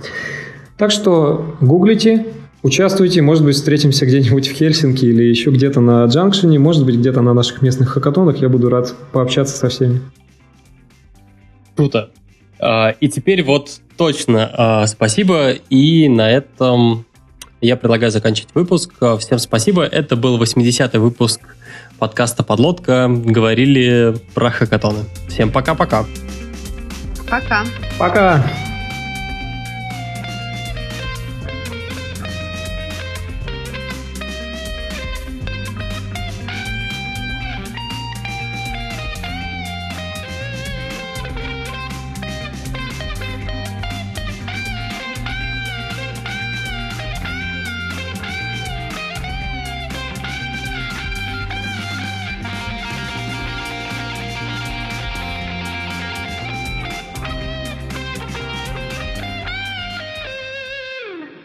Так что гуглите, Участвуйте, может быть, встретимся где-нибудь в Хельсинки или еще где-то на Джанкшене, может быть, где-то на наших местных хакатонах. Я буду рад пообщаться со всеми. Круто. А, и теперь вот точно а, спасибо. И на этом я предлагаю заканчивать выпуск. Всем спасибо. Это был 80-й выпуск подкаста «Подлодка». Говорили про хакатоны. Всем пока-пока. Пока. Пока.